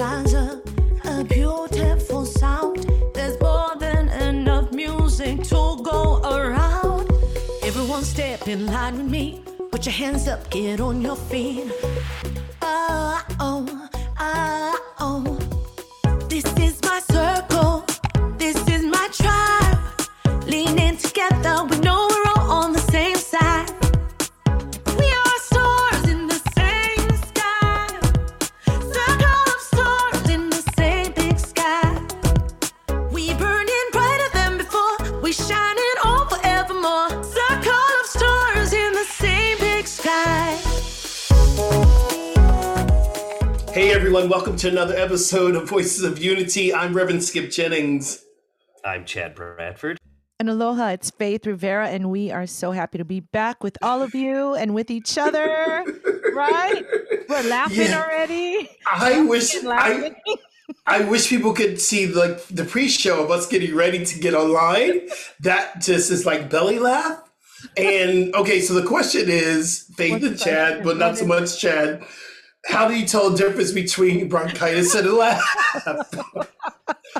Up, a beautiful sound. There's more than enough music to go around. Everyone step in line with me. Put your hands up, get on your feet. Oh, oh, oh. To another episode of Voices of Unity. I'm Reverend Skip Jennings. I'm Chad Bradford. And aloha, it's Faith Rivera, and we are so happy to be back with all of you and with each other. right? We're laughing Yeah. already. I wish I, laughing. I wish people could see like the pre-show of us getting ready to get online. That just is like belly laugh. And okay, so the question is, Faith What's and Chad, question? but not so much Chad. How do you tell the difference between bronchitis and a laugh?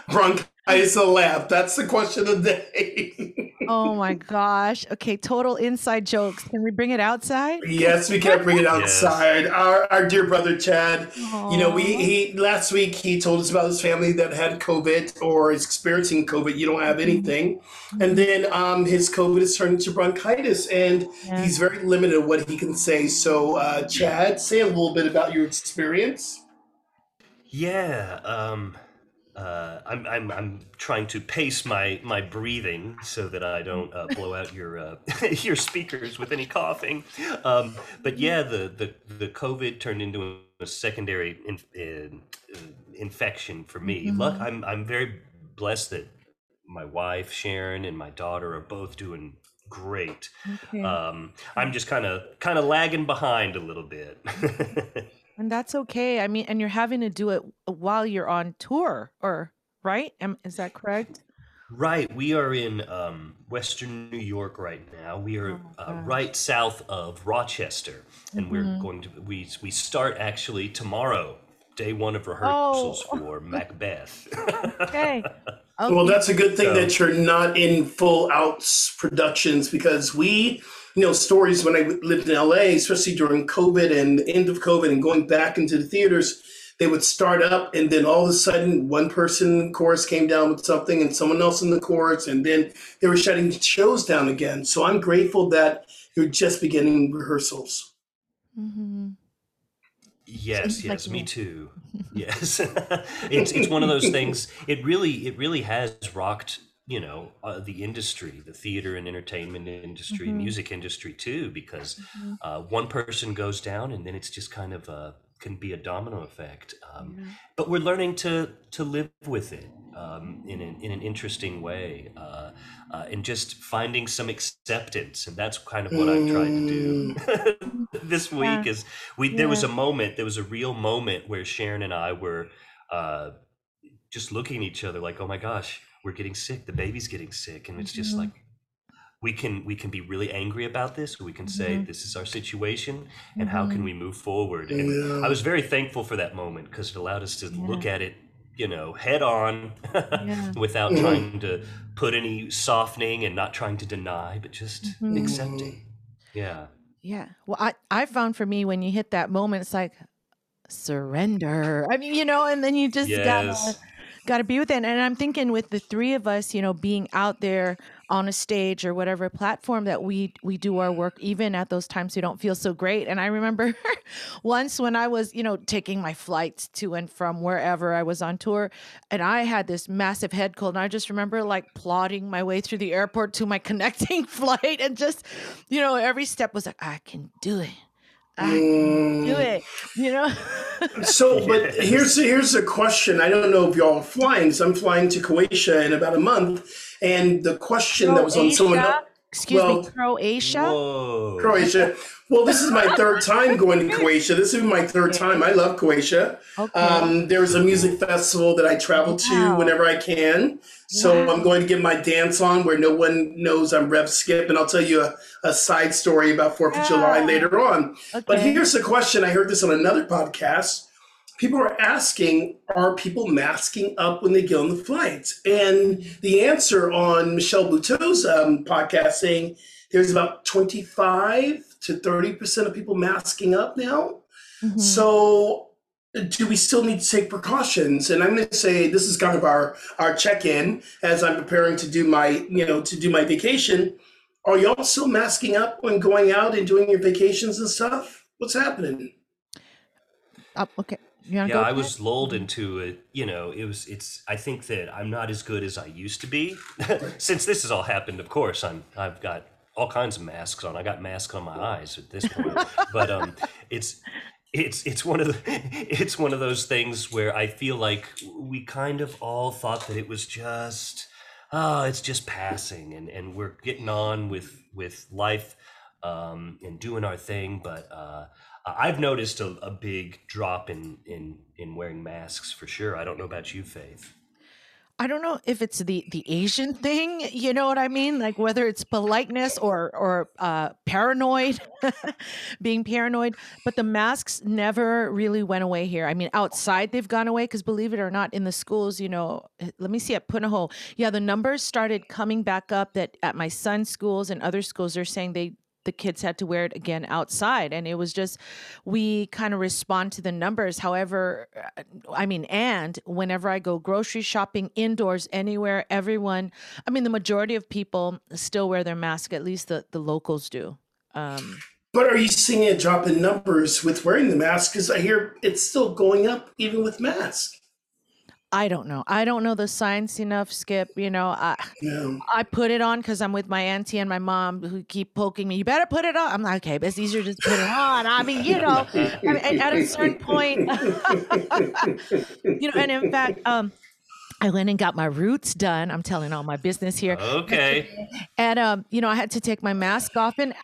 bronchitis and a laugh. That's the question of the day. oh my gosh. Okay, total inside jokes. Can we bring it outside? Yes, we can't bring it outside. Our our dear brother Chad, you know, we he last week he told us about his family that had COVID or is experiencing COVID. You don't have Mm-hmm. anything, and then um, his COVID has turned into bronchitis, and Yeah. he's very limited in what he can say. So, uh, Chad, say a little bit about your experience. Yeah, um, uh, I'm, I'm, I'm trying to pace my, my breathing so that I don't uh, blow out your uh, your speakers with any coughing. Um, but yeah, the, the, the COVID turned into a secondary in, in, uh, infection for me. Luck, I'm, I'm very blessed that my wife Sharon and my daughter are both doing great. Okay. Um, I'm just kind of kind of lagging behind a little bit. and that's okay. I mean, and you're having to do it while you're on tour, or right? Am, is that correct? Right, we are in um, Western New York right now. We are Oh, uh, right south of Rochester, and we're Mhm. going to we we start actually tomorrow, day one of rehearsals Oh. for Macbeth. Okay. Well, that's a good thing So- that you're not in full out productions because we, you know, stories when I lived in LA, especially during COVID and the end of COVID and going back into the theaters, they would start up and then all of a sudden one person in the chorus came down with something and someone else in the chorus and then they were shutting shows down again. So I'm grateful that you're just beginning rehearsals. Mm-hmm. yes, Seems yes, like me too. Yes, it's it's one of those things. It really it really has rocked you know uh, the industry, the theater and entertainment industry, Mhm. music industry too, because Mhm. uh, one person goes down and then it's just kind of a can be a domino effect. Um, Yeah. but we're learning to to live with it um, in an in an interesting way, uh, uh, and just finding some acceptance, and that's kind of what I've tried to do this week. Is we there was a moment, there was a real moment where Sharon and I were uh, just looking at each other like, oh my gosh, we're getting sick, the baby's getting sick, and it's just Mhm. like. We can we can be really angry about this. We can say Mhm. this is our situation, and how Mm-hmm. can we move forward? And Yeah. I was very thankful for that moment because it allowed us to Yeah. look at it, you know, head on, Yeah. without trying to put any softening and not trying to deny, but just Mhm. accepting. Yeah. Yeah. Well, I, I found for me when you hit that moment, it's like surrender. I mean, you know, and then you just Yes. gotta gotta be with it. And I'm thinking with the three of us, you know, being out there on a stage or whatever platform that we we do our work, even at those times we don't feel so great. And I remember once when I was, you know, taking my flights to and from wherever I was on tour, and I had this massive head cold. And I just remember like plodding my way through the airport to my connecting flight, and just, you know, every step was like, I can do it. I can do it. You know. So, but here's here's a question. I don't know if y'all are flying. So I'm flying to Croatia in about a month, and the question that was on someone Croatia? Excuse well- me, Croatia. Whoa. Croatia. Well, this is my third time going to Croatia. This is my third time. I love Croatia. Okay. Um, there's a music festival that I travel to Wow. whenever I can. So Wow. I'm going to get my dance on where no one knows I'm Rev Skip, and I'll tell you a, a side story about Fourth of July later on. Okay. But here's the question: I heard this on another podcast. People are asking, are people masking up when they get on the flights? And the answer on Michelle Buteau's um, podcast saying there's about 25 to 30% of people masking up now. Mhm. So do we still need to take precautions? And I'm going to say this is kind of our our check-in as I'm preparing to do my, you know, to do my vacation. Are y'all still masking up when going out and doing your vacations and stuff? What's happening? Oh, okay. You Yeah, I was it? lulled into it. You know, it was. It's. I think that I'm not as good as I used to be. Since this has all happened, of course, I'm. I've got all kinds of masks on. I got masks on my eyes at this point. but um, it's. It's it's one of the it's one of those things where I feel like we kind of all thought that it was just oh it's just passing and and we're getting on with with life um, and doing our thing but uh, I've noticed a, a big drop in, in in wearing masks for sure. I don't know about you, Faith. I don't know if it's the the Asian thing, you know what I mean? Like whether it's politeness or or uh, paranoid, being paranoid. But the masks never really went away here. I mean, outside they've gone away because believe it or not, in the schools, you know, let me see at Punahou, yeah, the numbers started coming back up. That at my son's schools and other schools, they're saying they the kids had to wear it again outside and it was just we kind of respond to the numbers however uh, i mean and whenever i go grocery shopping indoors anywhere everyone i mean the majority of people still wear their mask at least the, the locals do um But are you seeing a drop in numbers with wearing the mask? Because I hear it's still going up even with mask. I don't know i don't know the science enough skip you know i Yeah. I put it on because I'm with my auntie and my mom who keep poking me. You better put it on. I'm like, okay, but it's easier just put it on. I mean, you know, I mean, at a certain point, you know, and in fact, um, I went and got my roots done. I'm telling all my business here. Okay. And um, you know, I had to take my mask off, and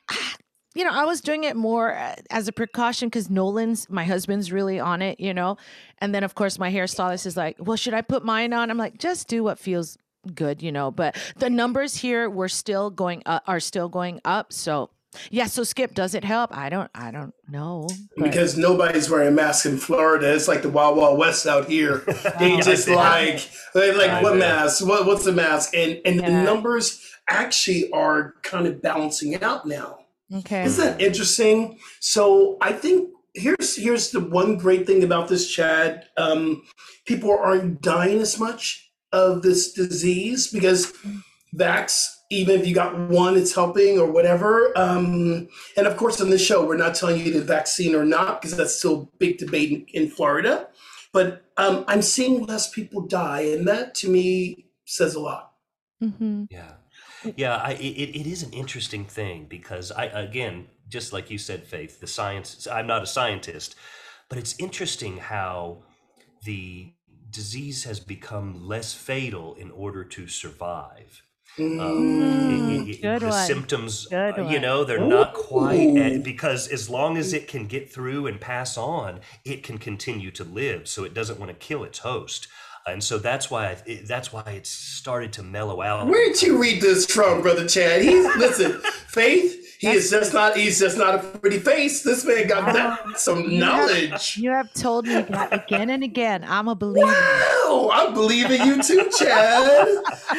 you know, I was doing it more uh, as a precaution because Nolan's my husband's really on it, you know. And then of course my hairstylist is like, "Well, should I put mine on?" I'm like, "Just do what feels good, you know." But the numbers here were still going up, are still going up. So yeah. So Skip, does it help? I don't. I don't know. but- Because nobody's wearing a mask in Florida. It's like the Wild Wild West out here. They I just like they like I what bet. mask? What what's the mask? And and the numbers actually are kind of balancing out now. Okay. Isn't that interesting? So I think here's here's the one great thing about this, Chad. Um, people aren't dying as much of this disease because vax, even if you got one, it's helping or whatever. Um, and of course, on this show, we're not telling you the vaccine or not because that's still a big debate in, in Florida. But um, I'm seeing less people die, and that to me says a lot. Mm-hmm. Yeah. Yeah, I, it, it is an interesting thing because I again, just like you said, Faith, the science. I'm not a scientist, but it's interesting how the disease has become less fatal in order to survive. Um, it- it- it- good the one. symptoms, Good uh, you know, they're not quite at, because as long as it can get through and pass on, it can continue to live. So it doesn't want to kill its host, and so that's why I, it, that's why it's started to mellow out. Where did you read this from, brother Chad? He's listen, Faith. He is just not. He's just not a pretty face. This man got that, some You have- knowledge. You have told me that again and again. I'm a believer. Wow, I believe in you too, Chad.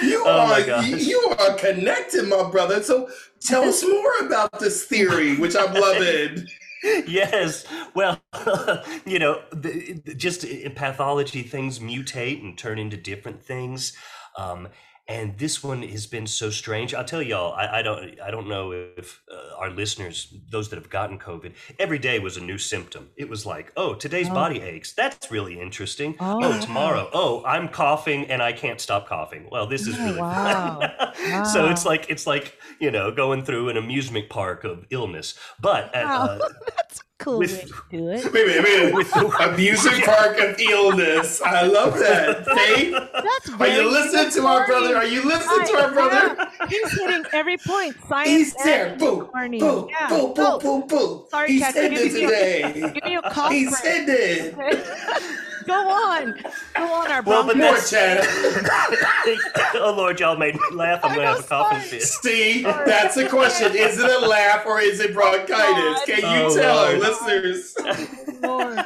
You Oh are you, you are connected, my brother. So tell us more about this theory, which I'm loving. Yes. Well, you know, the, just in pathology, things mutate and turn into different things. Um, and this one has been so strange. I'll tell y'all. I, I don't. I don't know if uh, our listeners, those that have gotten COVID, every day was a new symptom. It was like, oh, today's Oh. body aches. That's really interesting. Oh, Oh, tomorrow. Oh, I'm coughing and I can't stop coughing. Well, this is Oh, really wow. fun. so it's like it's like you know going through an amusement park of illness. But uh, Wow. uh, cool with- way do it. Wait a minute, wait a minute. the- Amusement park of illness. I love that. Faith, That's are you listening to our brother? Are you listening to our brother? Yeah. He's hitting every point. Science. He's there. Boo, corny. boo, Yeah. boo, boo, Oh, boo, boo. Sorry, He's Kat, ended today. Give me a cough He's ended. Go on. Go on, our Well, but bronchitis. More that's- Chad. oh Lord, y'all made me laugh. I'm gonna have a coughing sorry. fit. See, that's the question. Is it a laugh or is it bronchitis? Can you Oh, tell our listeners? Lord.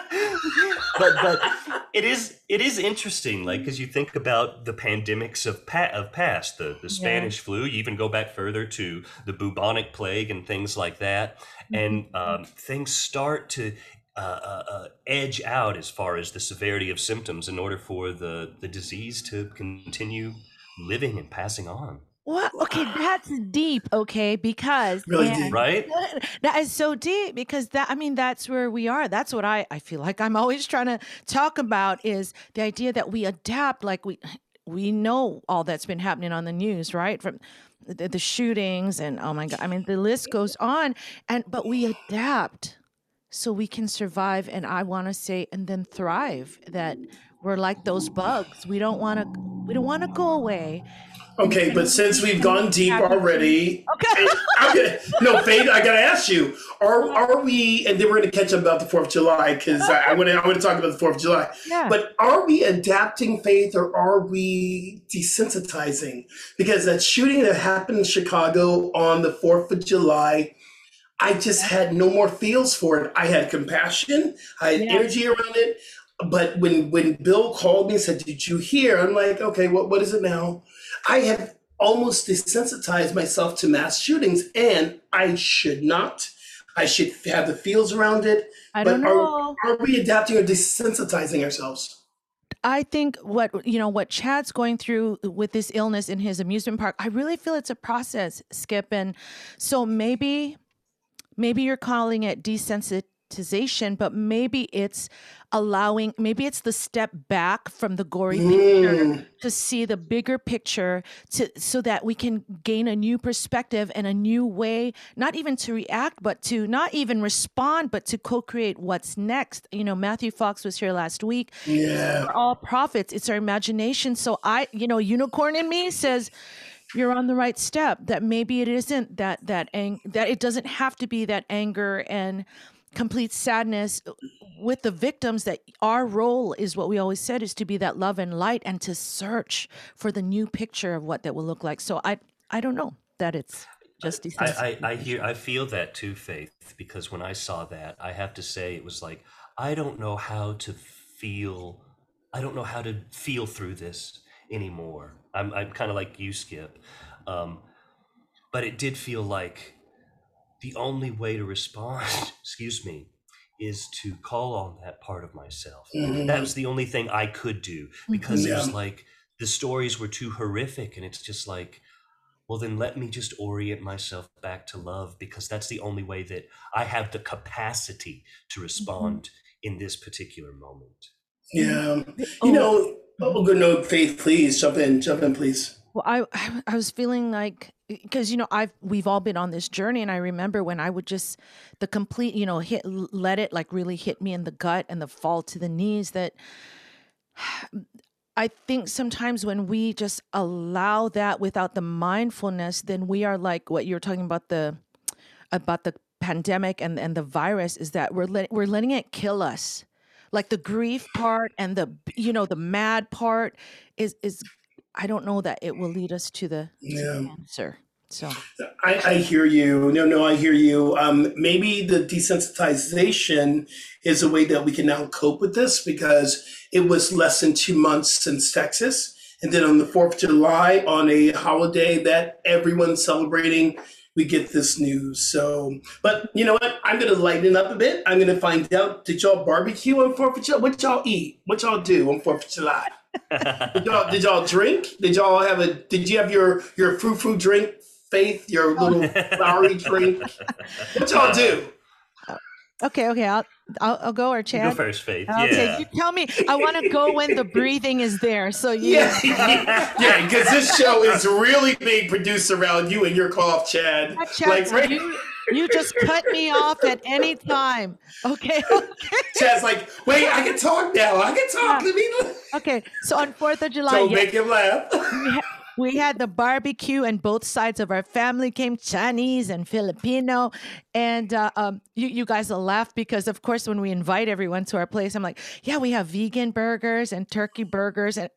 but but it is it is interesting like because you think about the pandemics of pa- of past the the spanish flu you even go back further to the bubonic plague and things like that and um, things start to uh, uh, uh, edge out as far as the severity of symptoms in order for the the disease to continue living and passing on What? Okay, that's deep. Okay, because Really man, deep. right That is so deep because that I mean that's where we are. That's what I I feel like I'm always trying to talk about is the idea that we adapt like we we know all that's been happening on the news, right? From the, the shootings and oh my god, I mean the list goes on and but we adapt so we can survive and I want to say and then thrive that we're like those bugs. We don't want to we don't want to go away. Okay, but since we've gone deep already, Okay. Gonna, no, Faith, I gotta ask you: Are are we? And then we're gonna catch up about the Fourth of July because I, I want to I want to talk about the Fourth of July. Yeah. But are we adapting faith or are we desensitizing? Because that shooting that happened in Chicago on the 4th of July, I just had no more feels for it. I had compassion, I had Yeah. energy around it. But when when Bill called me and said, Did you hear? I'm like, okay, what, what is it now? I have almost desensitized myself to mass shootings, and I should not. I should have the feels around it. I but don't are- know. Are we adapting or desensitizing ourselves? I think what you know what Chad's going through with this illness in his amusement park, I really feel it's a process, Skip. And so maybe maybe you're calling it desensitization, but maybe it's allowing maybe it's the step back from the gory mm. picture to see the bigger picture to so that we can gain a new perspective and a new way not even to react but to not even respond but to co-create what's next. You know matthew fox was here last week. Yeah. we're all prophets. It's our imagination. So i you know unicorn in me says you're on the right step that maybe it isn't that that ang- that it doesn't have to be that anger and complete sadness with the victims that our role is what we always said is to be that love and light and to search for the new picture of what that will look like so i i don't know that it's just I, I, I hear I feel that too, Faith, because when I saw that, I have to say it was like I don't know how to feel I don't know how to feel through this anymore. I'm I'm kind of like you, Skip. Um, but it did feel like the only way to respond, excuse me, is to call on that part of myself. Mhm. That was the only thing I could do because it was like the stories were too horrific and it's just like well then let me just orient myself back to love because that's the only way that i have the capacity to respond in this particular moment Yeah. Oh. You know, oh, good no, Faith, please jump in, jump in, please. Well, I I- I was feeling like because you know I've we've all been on this journey, and I remember when I would just the complete you know hit let it like really hit me in the gut and the fall to the knees. That I think sometimes when we just allow that without the mindfulness, then we are like what you're talking about the about the pandemic and and the virus is that we're let, we're letting it kill us like the grief part and the you know the mad part is is i don't know that it will lead us to the, to the answer so I, I hear you. No, no, I hear you. Um, maybe the desensitization is a way that we can now cope with this because it was less than two months since Texas. And then on the 4th of July, on a holiday that everyone's celebrating we get this news. So, but you know what? I'm gonna lighten up a bit. I'm gonna find out. Did y'all barbecue on Fourth of July? What y'all eat? What y'all do on Fourth of July? did y'all did y'all drink? Did y'all have a? Did you have your your frou frou drink? Faith, your little flowery drink. What y'all do? Okay, okay, I'll I'll, I'll go or You Chad. go first, Faith. Okay, yeah. you tell me. I want to go when the breathing is there. So you. Yeah, yeah, because this show is really being produced around you and your cough, Chad. Chad, Like, right- you, you just cut me off at any time. Okay. Chad's like, wait, I can talk now. I can talk. Let me. Okay. So on Fourth of July, Don't yeah, make him laugh. We, had the barbecue, and both sides of our family came Chinese and Filipino. And uh, um, you, you guys will laugh because, of course, when we invite everyone to our place, I'm like, yeah, we have vegan burgers and turkey burgers. And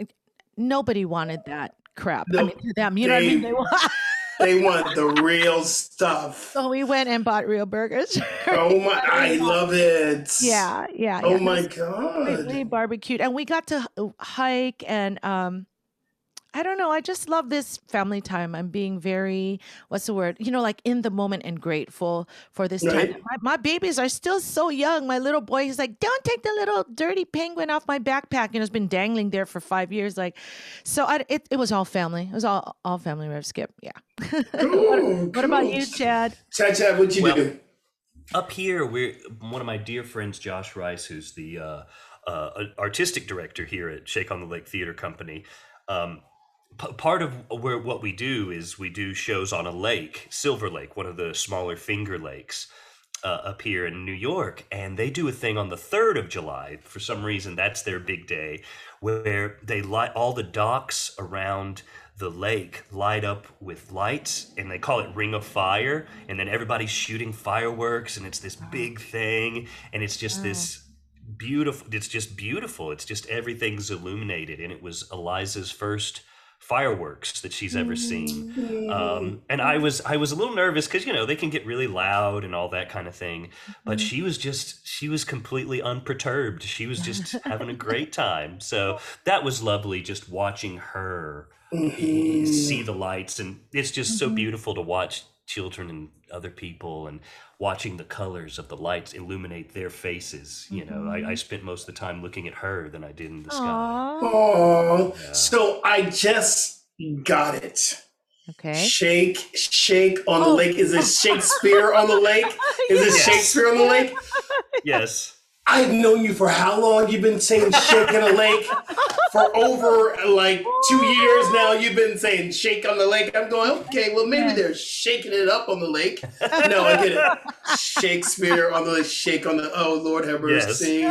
nobody wanted that crap. I mean, to them, you know what I mean? they- They want. They want the real stuff. So we went and bought real burgers. Oh my! I love it. yeah, yeah. Oh yeah. my god. we barbecued and we got to hike and um I don't know. I just love this family time. I'm being very, what's the word? You know, like in the moment and grateful for this time. My, my babies are still so young. My little boy, he's like, don't take the little dirty penguin off my backpack. You know, it's been dangling there for five years. Like, so I, it, it was all family. It was all, all family. Rev Skip. Yeah. Cool, What about cool. you, Chad? Chad, Chad, what'd you Well, do? Up here, we're one of my dear friends, Josh Rice, who's the uh, uh, artistic director here at Shake on the Lake Theater Company. Um, p- part of where what we do is we do shows on a lake, Silver Lake, one of the smaller Finger Lakes. Uh, up here in New York, and they do a thing on the 3rd of July. For some reason, that's their big day where they light all the docks around the lake light up with lights and they call it ring of fire and then everybody's shooting fireworks and it's this big thing and it's just this beautiful it's just beautiful it's just everything's illuminated and it was eliza's first fireworks that she's ever seen. Um, and i was i was a little nervous because you know they can get really loud and all that kind of thing but she was just she was completely unperturbed. She was just having a great time. So that was lovely just watching her Mm-hmm. see the lights and it's just so beautiful to watch children and other people and watching the colors of the lights illuminate their faces you know I, I mm-hmm. spent most of the time looking at her than i did in the sky Aw. Oh, so I just got it. Okay. Shake, shake on the Oh. lake. Is it Shakespeare on the lake? Is it Yes. Shakespeare on the lake? yes I've known you for how long? You've been saying shake on the lake for over like two years now. You've been saying shake on the lake. I'm going, okay, well, maybe Yeah. they're shaking it up on the lake. No, I get it. Shakespeare on the lake, shake on the, oh, Lord have Yes. mercy.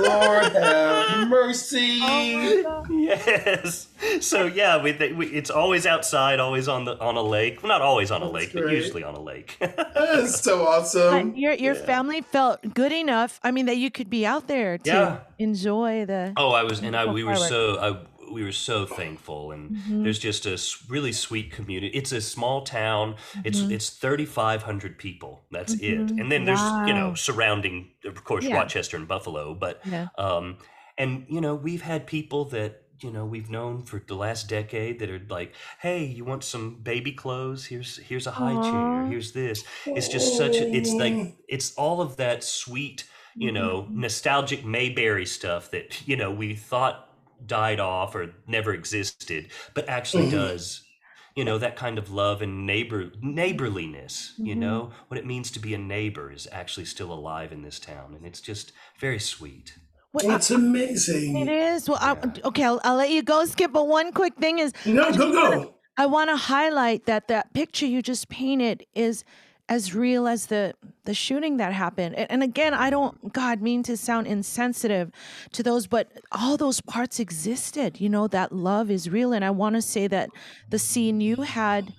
Lord have mercy. Oh, yes so yeah we, they, we it's always outside always on the on a lake well not always on a That's lake but usually on a lake That's so But awesome. your your Yeah. family felt good enough. I mean, that you could be out there to Yeah. enjoy the. Oh, I was, and I Beautiful we were so I, we were so thankful, and Mm-hmm. there's just a really sweet community. It's a small town. It's Mm-hmm. it's 3,500 people. That's it, and then there's you know surrounding, of course, Yeah. Rochester and Buffalo, but Yeah. um, and you know we've had people that you know we've known for the last decade that are like, hey, you want some baby clothes? Here's here's a high chair. Here's this. It's just such a. It's like it's all of that sweet you know, Mm-hmm. nostalgic Mayberry stuff that, you know, we thought died off or never existed, but actually Mhm. does. You know, that kind of love and neighbor neighborliness, you Mhm. know, what it means to be a neighbor is actually still alive in this town. And it's just very sweet. What, That's amazing. It is. Well, I, okay, I'll, I'll let you go, Skip. But one quick thing is, No, go, go. I want to highlight that that picture you just painted is as real as the the shooting that happened. And, and again, I don't, God, mean to sound insensitive to those, but all those parts existed. You know, that love is real, and I want to say that the scene you had.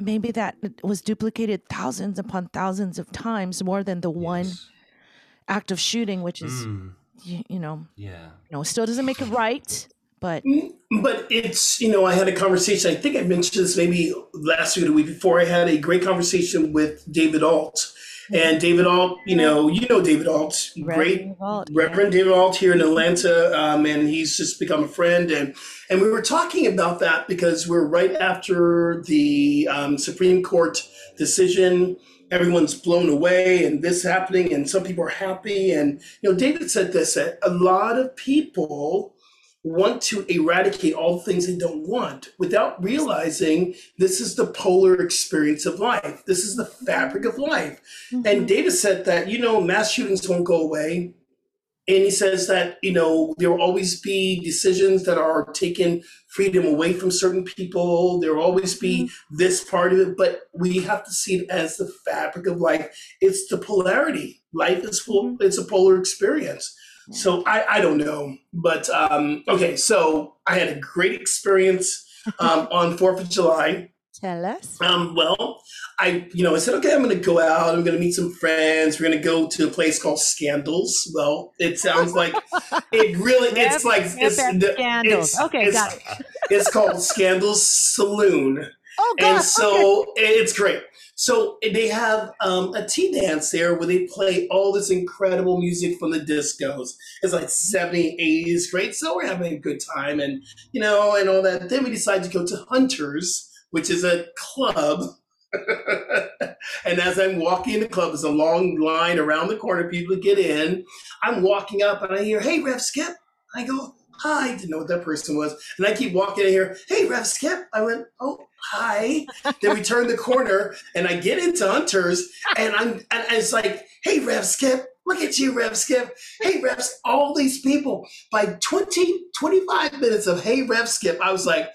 Maybe that was duplicated thousands upon thousands of times more than the one act of shooting, which is, Mm, you, you know, yeah. you know, still doesn't make it right, but But it's, you know, I had a conversation, I think I mentioned this maybe last week or the week before. I had a great conversation with David Alt. And David Alt, you know, you know David Alt, great Reverend Vault, Reverend David Alt here in Atlanta, um, and he's just become a friend. And and we were talking about that because we're right after the um, Supreme Court decision. Everyone's blown away, and this happening, and some people are happy. And you know, David said this: that a lot of people want to eradicate all the things they don't want without realizing this is the polar experience of life. This is the fabric of life. Mm-hmm. And David said that, you know, mass shootings won't go away. And he says that, you know, there will always be decisions that are taking freedom away from certain people. There will always be this part of it, but we have to see it as the fabric of life. It's the polarity. Life is full, it's a polar experience. So I, I don't know, but um, okay. So I had a great experience um, on Fourth of July. Tell us. Um, well, I you know I said okay, I'm going to go out. I'm going to meet some friends. We're going to go to a place called Scandals. Well, it sounds like it really. It's like it's, the- Scandals. it's- Okay, it's- got it. It's called Scandals Saloon Oh God. and okay. so it's great. So they have um, a tea dance there where they play all this incredible music from the discos. It's like 70s, 80s, great. So we're having a good time and, you know, and all that. Then we decide to go to Hunters, which is a club. and as I'm walking in the club, there's a long line around the corner, people get in. I'm walking up and I hear, hey, Rev Skip. I go, hi. Didn't know what that person was. And I keep walking in here, hey, Rev Skip. I went, oh, hi. then we turn the corner and I get into Hunters and I'm and it's like, hey, Rev Skip. Look at you, Rev Skip. Hey, Rev, all these people. By 20, 25 minutes of Hey, Rev Skip, I was like,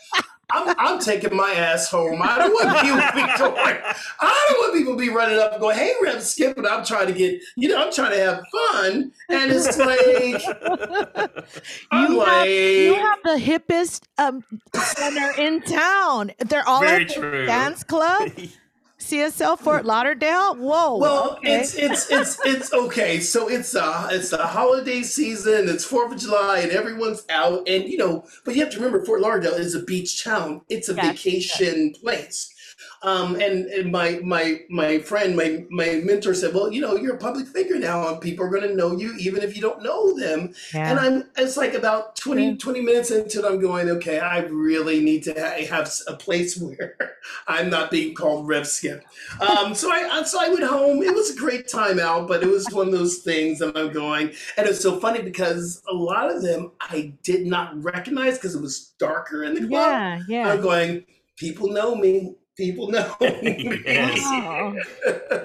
I'm, I'm taking my ass home. I don't want people to be going. I don't want people to be running up and going, "Hey, Rev Skip," and I'm trying to get, you know, I'm trying to have fun, and it's like, I'm You like, have, you have the hippest um, center in town. They're all Very at the true. dance club. CSL Fort Lauderdale. Whoa. Well, okay. it's it's it's it's okay. So it's uh it's the holiday season. It's Fourth of July, and everyone's out. And you know, but you have to remember, Fort Lauderdale is a beach town. It's a Yes, vacation place. Um, and, and my my my friend, my my mentor said, "Well, you know, you're a public figure now, and people are going to know you even if you don't know them." Yeah. And I'm it's like about 20, Yeah. 20 minutes into it, I'm going, okay, I really need to ha- have a place where I'm not being called Rev Skip. Um, so I so I went home. It was a great time out, but it was one of those things that I'm going, and it's so funny because a lot of them I did not recognize because it was darker in the club. yeah, yeah. I'm going, people know me. People know. Yes. Wow.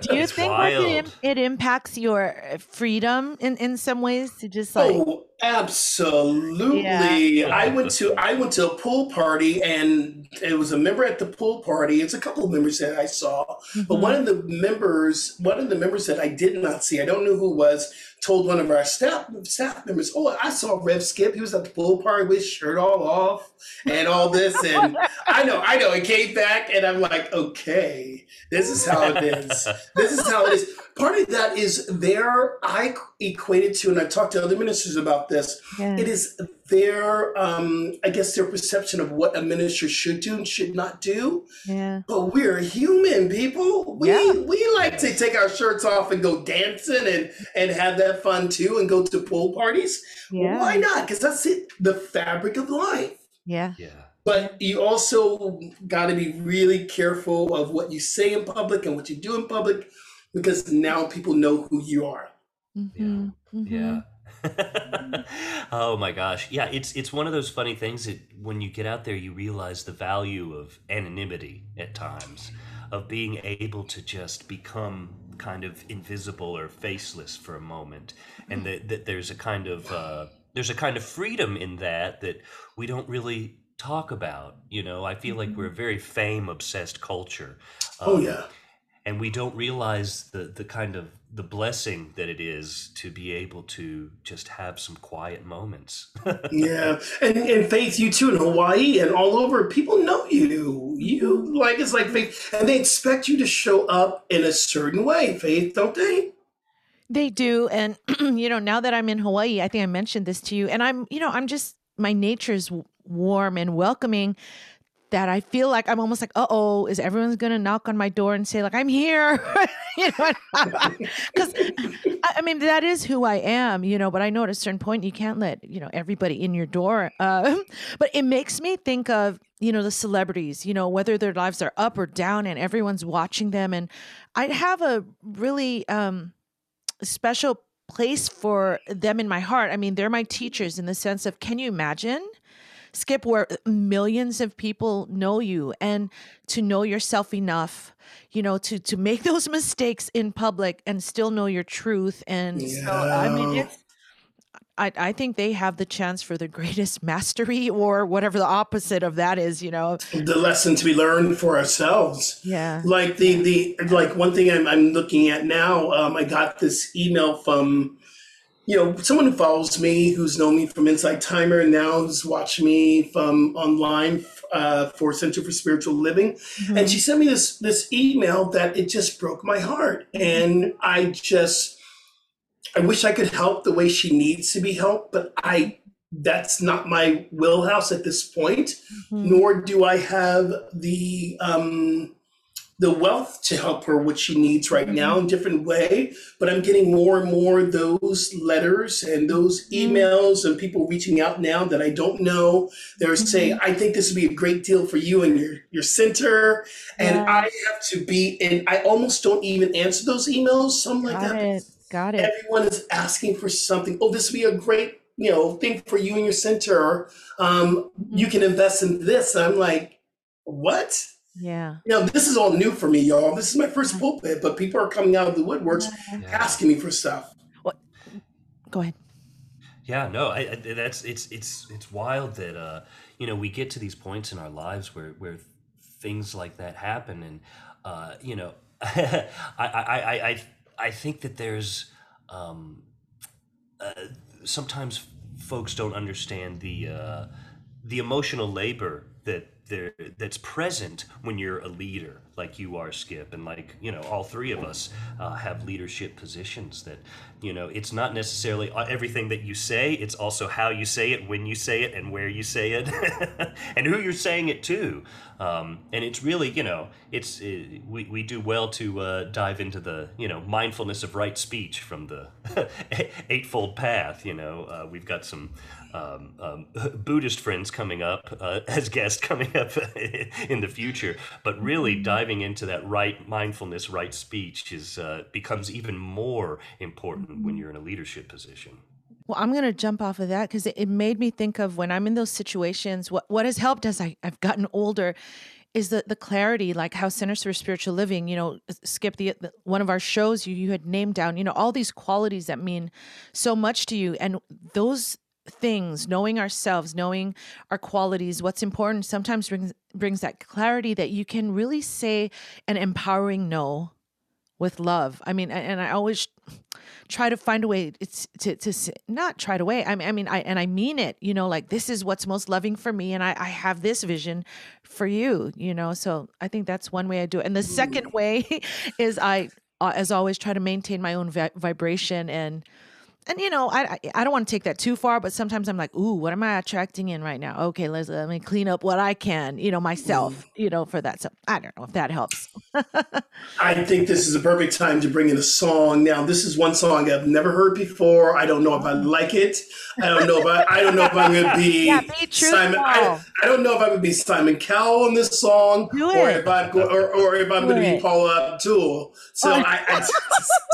Do you That's think like, it, it impacts your uh, freedom in, in some ways to just like Oh, absolutely. I went to I went to a pool party and it was a member at the pool party. It's a couple of members that I saw. But Mhm. one of the members, one of the members that I did not see, I don't know who it was, told one of our staff staff members, "Oh, I saw Rev Skip. He was at the pool party with his shirt all off and all this." And I know, I know. He came back, and I'm like, "Okay, this is how it is. This is how it is." Part of that is their I equated to, and I talked to other ministers about this. yeah. It is their, um, I guess, their perception of what a minister should do and should not do. yeah. But we're human people. We Yeah. we like to take our shirts off and go dancing and and have that fun too, and go to pool parties. Yeah. Why not? Because that's it, the fabric of life. Yeah. Yeah. But you also got to be really careful of what you say in public and what you do in public, because now people know who you are. Mhm, mhm. Yeah. oh my gosh. Yeah, it's it's one of those funny things that when you get out there you realize the value of anonymity at times, of being able to just become kind of invisible or faceless for a moment. And that, that there's a kind of uh, there's a kind of freedom in that that we don't really talk about. You know, I feel like we're a very fame obsessed culture. Oh Um, yeah. And we don't realize the the kind of the blessing that it is to be able to just have some quiet moments. Yeah, and and Faith, you too in Hawaii and all over. People know you. You like it's like Faith, and they expect you to show up in a certain way. Faith, don't they? They do. And, you know, now that I'm in Hawaii, I think I mentioned this to you, and I'm, you know, I'm just, my nature's w- warm and welcoming. That I feel like I'm almost like, uh oh, is everyone's gonna knock on my door and say like I'm here? you know, because I mean that is who I am, you know. But I know at a certain point you can't let you know everybody in your door. Uh, but it makes me think of you know the celebrities, you know, whether their lives are up or down, and everyone's watching them. And I have a really um, special place for them in my heart. I mean, they're my teachers in the sense of, can you imagine? Skip, where millions of people know you and to know yourself enough, you know, to to make those mistakes in public and still know your truth. And so, I mean, Yeah. it's I, I think they have the chance for the greatest mastery or whatever the opposite of that is, you know. the lesson to be learned for ourselves. Yeah. Like the the like one thing I'm I'm looking at now. Um, I got this email from you know someone who follows me, who's known me from Insight Timer, and now who's watched me from online uh, for Center for Spiritual Living, and she sent me this this email that it just broke my heart, and I just I wish I could help the way she needs to be helped, but I that's not my wheelhouse at this point nor do I have the um, the wealth to help her what she needs right now in a different way. But I'm getting more and more those letters and those mm-hmm. emails and people reaching out now that I don't know. They're mm-hmm. saying, "I think this would be a great deal for you and your your center." And. I have to be, and I almost don't even answer those emails. Something like Got that. it. Got it. Everyone is asking for something. Oh, this would be a great, you know, thing for you and your center. Um, you can invest in this. And I'm like, what? Yeah. You know, this is all new for me, y'all. This is my first pulpit, but people are coming out of the woodworks asking me for stuff. Go ahead. Yeah, no, I, I, that's it's it's it's wild that uh, you know we get to these points in our lives where where things like that happen, and uh, you know, I, I I I I think that there's um, uh, sometimes folks don't understand the uh, the emotional labor that there that's present when you're a leader like you are skip and like you know all three of us uh, have leadership positions that you know it's not necessarily uh, everything that you say it's also how you say it when you say it and where you say it and who you're saying it to um, and it's really you know it's uh, we, we do well to uh, dive into the you know mindfulness of right speech from the eightfold path you know uh, we've got some um, um, Buddhist friends coming up uh, as guests coming up in the future. But really diving into that right mindfulness, right speech is uh, becomes even more important when you're in a leadership position. Well, I'm going to jump off of that because it, it made me think of when I'm in those situations. What what has helped as I, I've gotten older is the the clarity, like how Centers for Spiritual Living, you know, Skip the, the one of our shows you you had named down, you know, all these qualities that mean so much to you, and those things knowing ourselves knowing our qualities what's important sometimes brings brings that clarity that you can really say an empowering no with love. I mean, and I always try to find a way it's to to not try to way. I mean, I mean, I and I mean it. You know, like this is what's most loving for me, and I, I have this vision for you. You know, so I think that's one way I do it. And the second way is I, uh, as always, try to maintain my own vi- vibration and. And you know, I I, don't want to take that too far, but sometimes I'm like, ooh, what am I attracting in right now? Okay, let's let me clean up what I can, you know, myself, mm. you know, for that. So I don't know if that helps. I think this is a perfect time to bring in a song. Now, this is one song I've never heard before. I don't know if I mm-hmm. like it. I don't know if I, I don't know if I'm going to be Yeah, be. Simon. I, I don't know if I'm to be Simon Cowell on this song, or it. if I'm go, or, or if I'm Do going to be. Paula Abdul. So Oh. I, I just,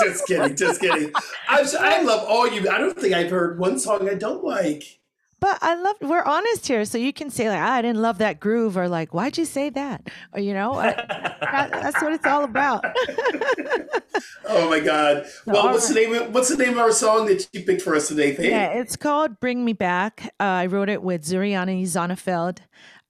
just kidding, just kidding. I, I love all you. I don't think I've heard one song I don't like. But I love we're honest here, so you can say like I didn't love that groove, or like why'd you say that, or you know, I- that- that's what it's all about. Oh my God! Well, all what's the name? Of, what's the name of our song that you picked for us today? Yeah, it's called "Bring Me Back." Uh, I wrote it with Zuriani Zonneveld,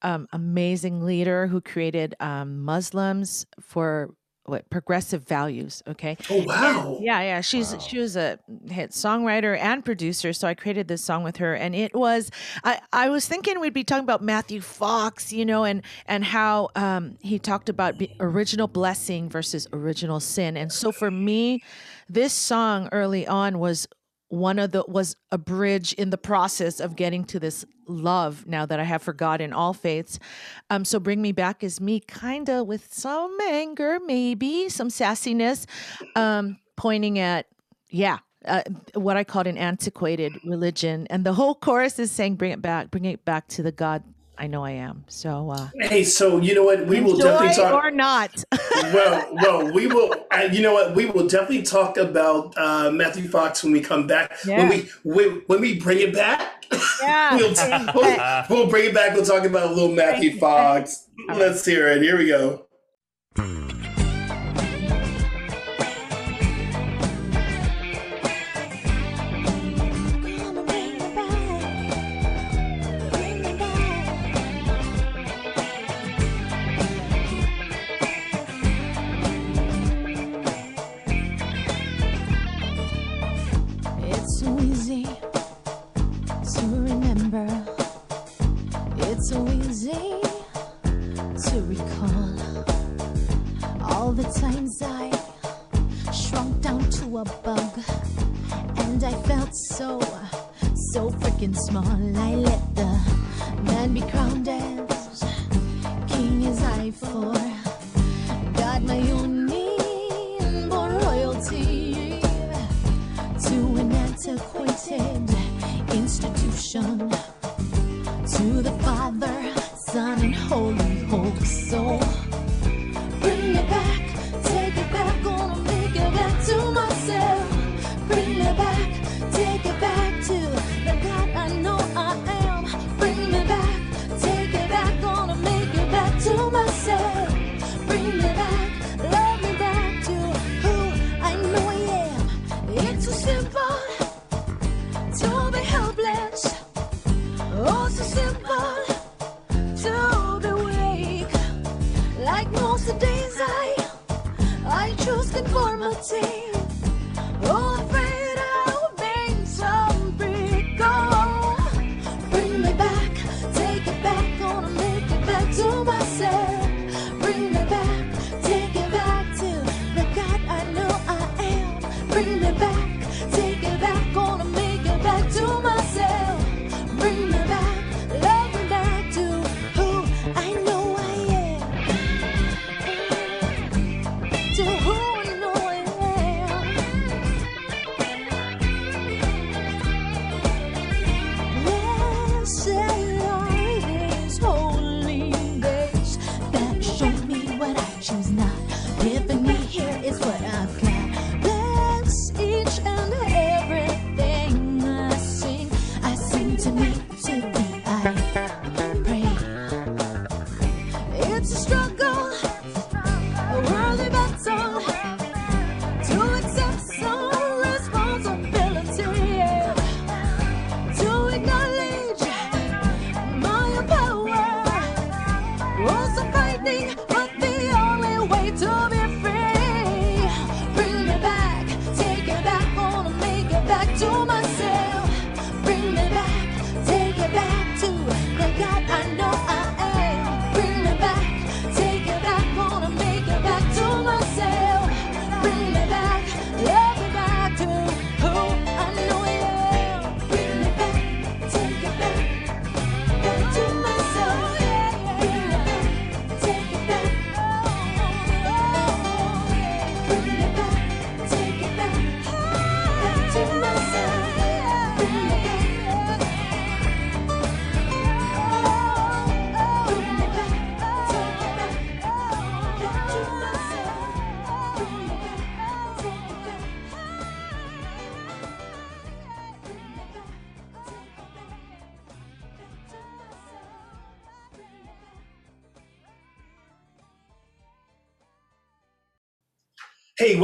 um, amazing leader who created um, Muslims for what progressive values. Okay, Oh wow! Yeah, yeah. She's she was a hit songwriter and producer, so I created this song with her, and it was I I was thinking we'd be talking about Matthew Fox, you know, and and how um, he talked about original blessing versus original sin, and so for me, this song early on was one of the was a bridge in the process of getting to this love now that I have forgotten all faiths. Um, so bring me back is me kind of with some anger, maybe some sassiness, um, pointing at yeah, uh, what I called an antiquated religion, and the whole chorus is saying, "Bring it back, bring it back to the God I know I am." So, uh, Hey, so you know what? We will definitely talk. or not. well, well, we will. Uh, you know what? We will definitely talk about uh, Matthew Fox when we come back. Yeah. When we when, when we bring it back, Yeah. we'll, we'll, we'll bring it back. We'll talk about a little Matthew Fox. Let's hear it. Here we go.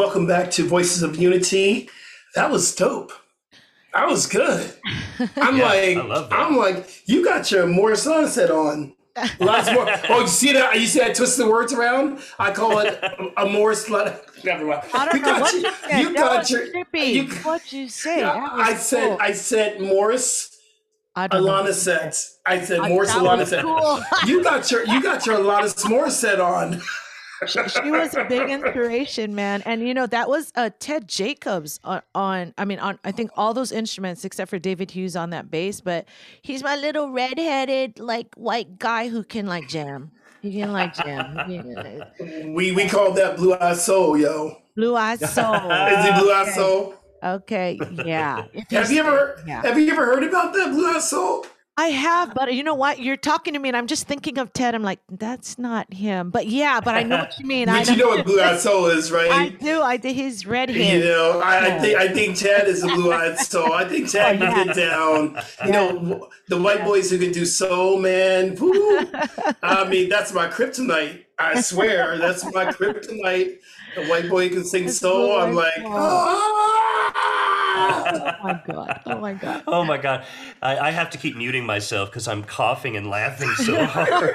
Welcome back to Voices of Unity. That was dope. That was good. I'm Yeah, like, I love that. I'm like, you got your Morris set on. Lots more. Oh, you see that? You see that twisting the words around? I call it a, a Morris. Never mind. I don't you know got what your, you said. you That got your. trippy. You, What'd you say? That was I said, cool. I said Morris. I don't. Alana said. I said I- Morris. Alana was said. cool. You got your, you got your Alanis Morissette on. she, she was a big inspiration, man. And you know that was uh, Ted Jacobs on, on. I mean, on I think all those instruments except for David Hughes on that bass. But he's my little redheaded like white guy who can like jam. He can like jam. We we call that blue eye soul, yo. Blue eyed soul. Is it blue eye soul? Okay, yeah. Have you ever Yeah. have you ever heard about that blue eye soul? I have, but you know what? You're talking to me, and I'm just thinking of Ted. I'm like, that's not him. But yeah, but I know what you mean. I But you know what blue eye soul is, right? I do. I did his red You know, I, I think I think Chad is a blue-eyed soul. I think Chad Oh, can get down. You know, the white boys who can do soul, man. Woo. I mean, that's my kryptonite. I swear, that's my kryptonite. The white boy can sing That's soul. I'm like, soul. Ah! Oh my god! Oh my god! Oh my god, I, I have to keep muting myself because I'm coughing and laughing so hard.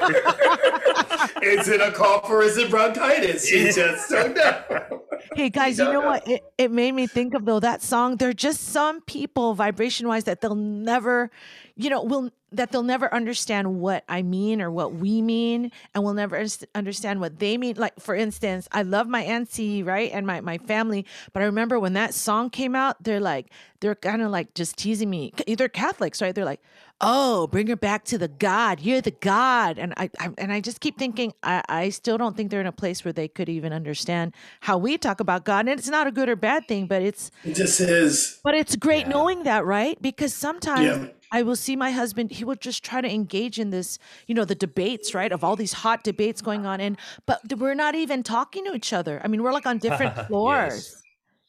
is it a cough or is it bronchitis? You just don't know. Hey guys, you know what? It, it made me think of though that song. There are just some people, vibration wise, that they'll never, you know, will that they'll never understand what I mean or what we mean, and will never understand what they mean. Like for instance, I love my auntie, right, and my my family, but I remember when that song came out, they're like, they're kind of like just teasing me. They're Catholics, right? They're like, oh, bring her back to the God. You're the God, and I, I and I just keep thinking, I, I still don't think they're in a place where they could even understand how we talk about God, and it's not a good or bad thing, but it's It just is. but it's great knowing that, right? Because sometimes Yeah. I will see my husband, he will just try to engage in this, you know, the debates, right? Of all these hot debates going on. And, but we're not even talking to each other. I mean, we're like on different floors,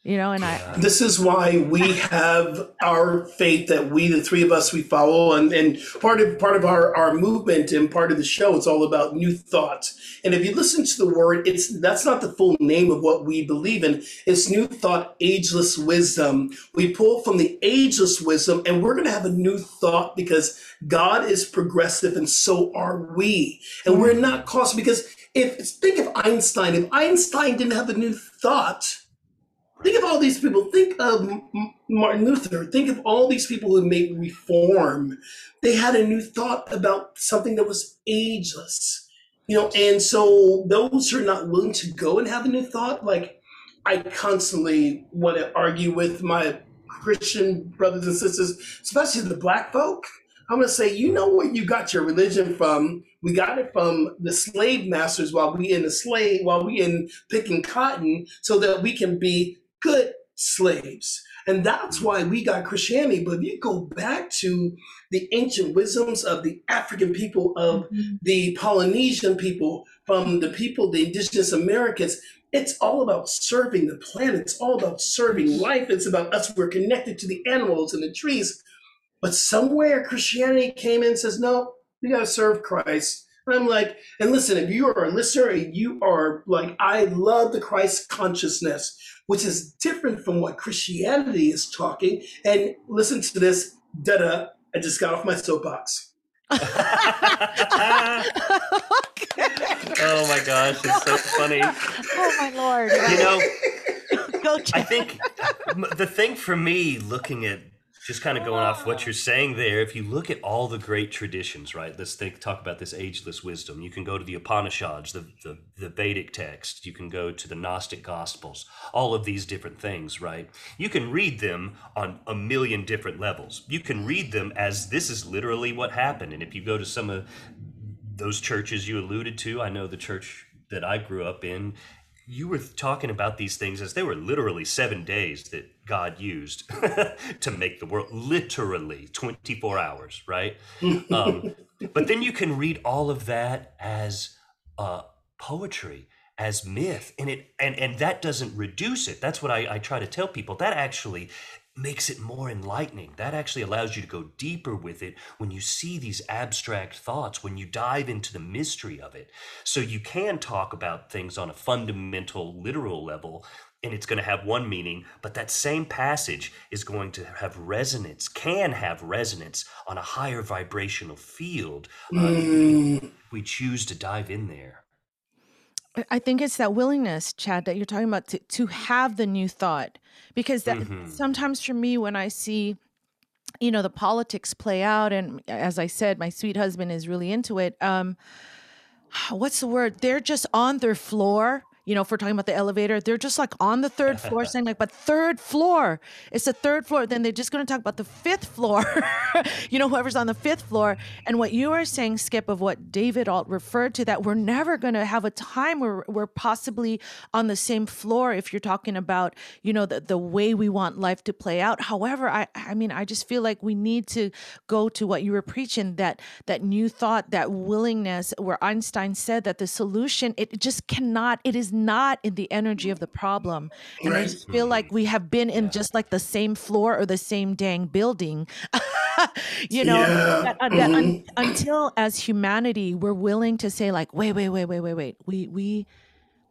you know, and I, This is why we have our faith that we, the three of us, we follow, and, and part of part of our, our movement and part of the show it's all about new thoughts. And if you listen to the word, it's that's not the full name of what we believe in. It's new thought, ageless wisdom. We pull from the ageless wisdom, and we're going to have a new thought because God is progressive, and so are we. And we're not caused because if think of Einstein. If Einstein didn't have a new thought. Think of all these people. Think of Martin Luther. Think of all these people who made reform. They had a new thought about something that was ageless, you know. And so those who are not willing to go and have a new thought, like I constantly want to argue with my Christian brothers and sisters, especially the black folk. I'm going to say, you know where you got your religion from? We got it from the slave masters while we in the slave, while we in picking cotton, so that we can be good slaves. And that's why we got Christianity. But if you go back to the ancient wisdoms of the African people, of mm-hmm. the Polynesian people, from the people, the indigenous Americans, it's all about serving the planet. It's all about serving life. It's about us. We're connected to the animals and the trees. But somewhere Christianity came in and says, no, we got to serve Christ. And I'm like, and listen, if you are a listener and you are like, I love the Christ consciousness, which is different from what Christianity is talking. And listen to this, da da. I just got off my soapbox. oh my gosh, it's so funny. oh my Lord. You know, Go I think the thing for me, looking at just kind of going off what you're saying there, if you look at all the great traditions, right? Let's think, talk about this ageless wisdom. You can go to the Upanishads, the, the, the Vedic text. You can go to the Gnostic Gospels. All of these different things, right? You can read them on a million different levels. You can read them as this is literally what happened. And if you go to some of those churches you alluded to, I know the church that I grew up in, you were talking about these things as they were literally seven days that God used to make the world, literally 24 hours, right? um, but then you can read all of that as uh, poetry, as myth, and it and and that doesn't reduce it. That's what I, I try to tell people. That actually makes it more enlightening. That actually allows you to go deeper with it when you see these abstract thoughts, when you dive into the mystery of it. So you can talk about things on a fundamental, literal level, and it's going to have one meaning, but that same passage is going to have resonance, can have resonance on a higher vibrational field. Uh, if we choose to dive in there. I- think it's that willingness, Chad, that you're talking about to, to have the new thought. Because that Mhm. sometimes for me, when I see, you know, the politics play out, and as I said, my sweet husband is really into it. Um, what's the word? They're just on their floor. You know, if we're talking about the elevator, they're just like on the third floor saying like, but third floor, it's the third floor. Then they're just going to talk about the fifth floor, you know, whoever's on the fifth floor. And what you are saying, Skip, of what David Alt referred to, that we're never going to have a time where we're possibly on the same floor if you're talking about, you know, the, the way we want life to play out. However, I, I mean, I just feel like we need to go to what you were preaching, that, that new thought, that willingness where Einstein said that the solution, it just cannot, it is not in the energy of the problem. And I just feel like we have been in just like the same floor or the same dang building. you know, Yeah. that- uh, that un- until as humanity we're willing to say like, wait, wait, wait, wait, wait, wait. We we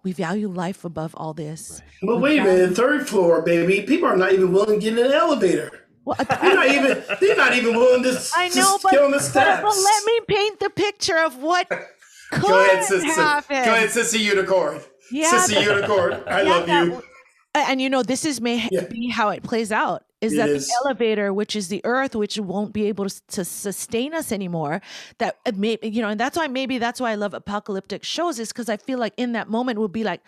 we value life above all this. But wait a minute, third floor, baby. People are not even willing to get in an elevator. Well, They're not even. They're not even willing to. s- I to know, but, get on the but, steps. but let me paint the picture of what could Go ahead, sister. happen. Go ahead, sister unicorn. Yeah, but- unicorn. I Yeah, love you. and you know this is may Yeah. be how it plays out is It that is. the elevator which is the earth which won't be able to, to sustain us anymore that it may you know and that's why maybe that's why i love apocalyptic shows is because i feel like in that moment we'll be like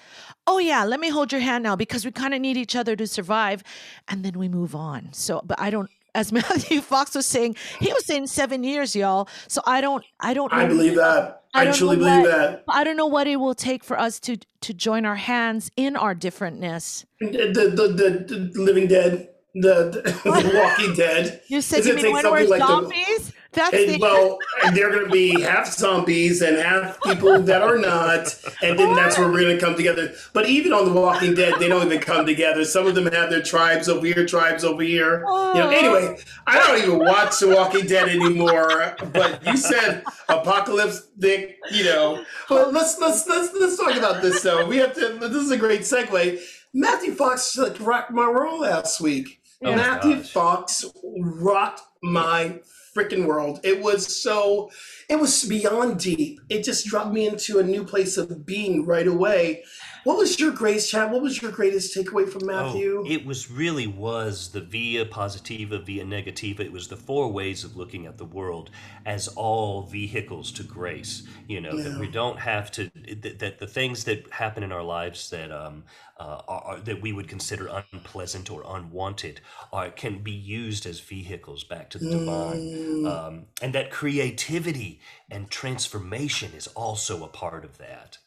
oh yeah let me hold your hand now because we kind of need each other to survive and then we move on so but i don't as Matthew Fox was saying, he was saying seven years, y'all. So I don't, I don't. I believe that. I, don't truly believe what- that. I don't know what it will take for us to to join our hands in our differentness. The the the, the Living Dead, the, the, the Walking Dead. You said It's you mean when we're like zombies? That's And, the well, they're going to be half zombies and half people that are not, and then that's where we're going to come together. But even on The Walking Dead, they don't even come together. Some of them have their tribes over here, tribes over here. You know. Anyway, I don't even watch The Walking Dead anymore. But you said apocalyptic, you know. Well, let's let's let's let's talk about this though. We have to. This is a great segue. Matthew Fox like rocked my world last week. Oh, Matthew. Fox rocked my freaking world. It was so, it was beyond deep. It just dropped me into a new place of being right away. What was your grace, Chad? What was your greatest takeaway from Matthew? Oh, it was really was the via positiva, via negativa. It was the four ways of looking at the world as all vehicles to grace. You know that we don't have to that, that the things that happen in our lives that um uh, are, are- that we would consider unpleasant or unwanted are can be used as vehicles back to the divine, um, and that creativity and transformation is also a part of that.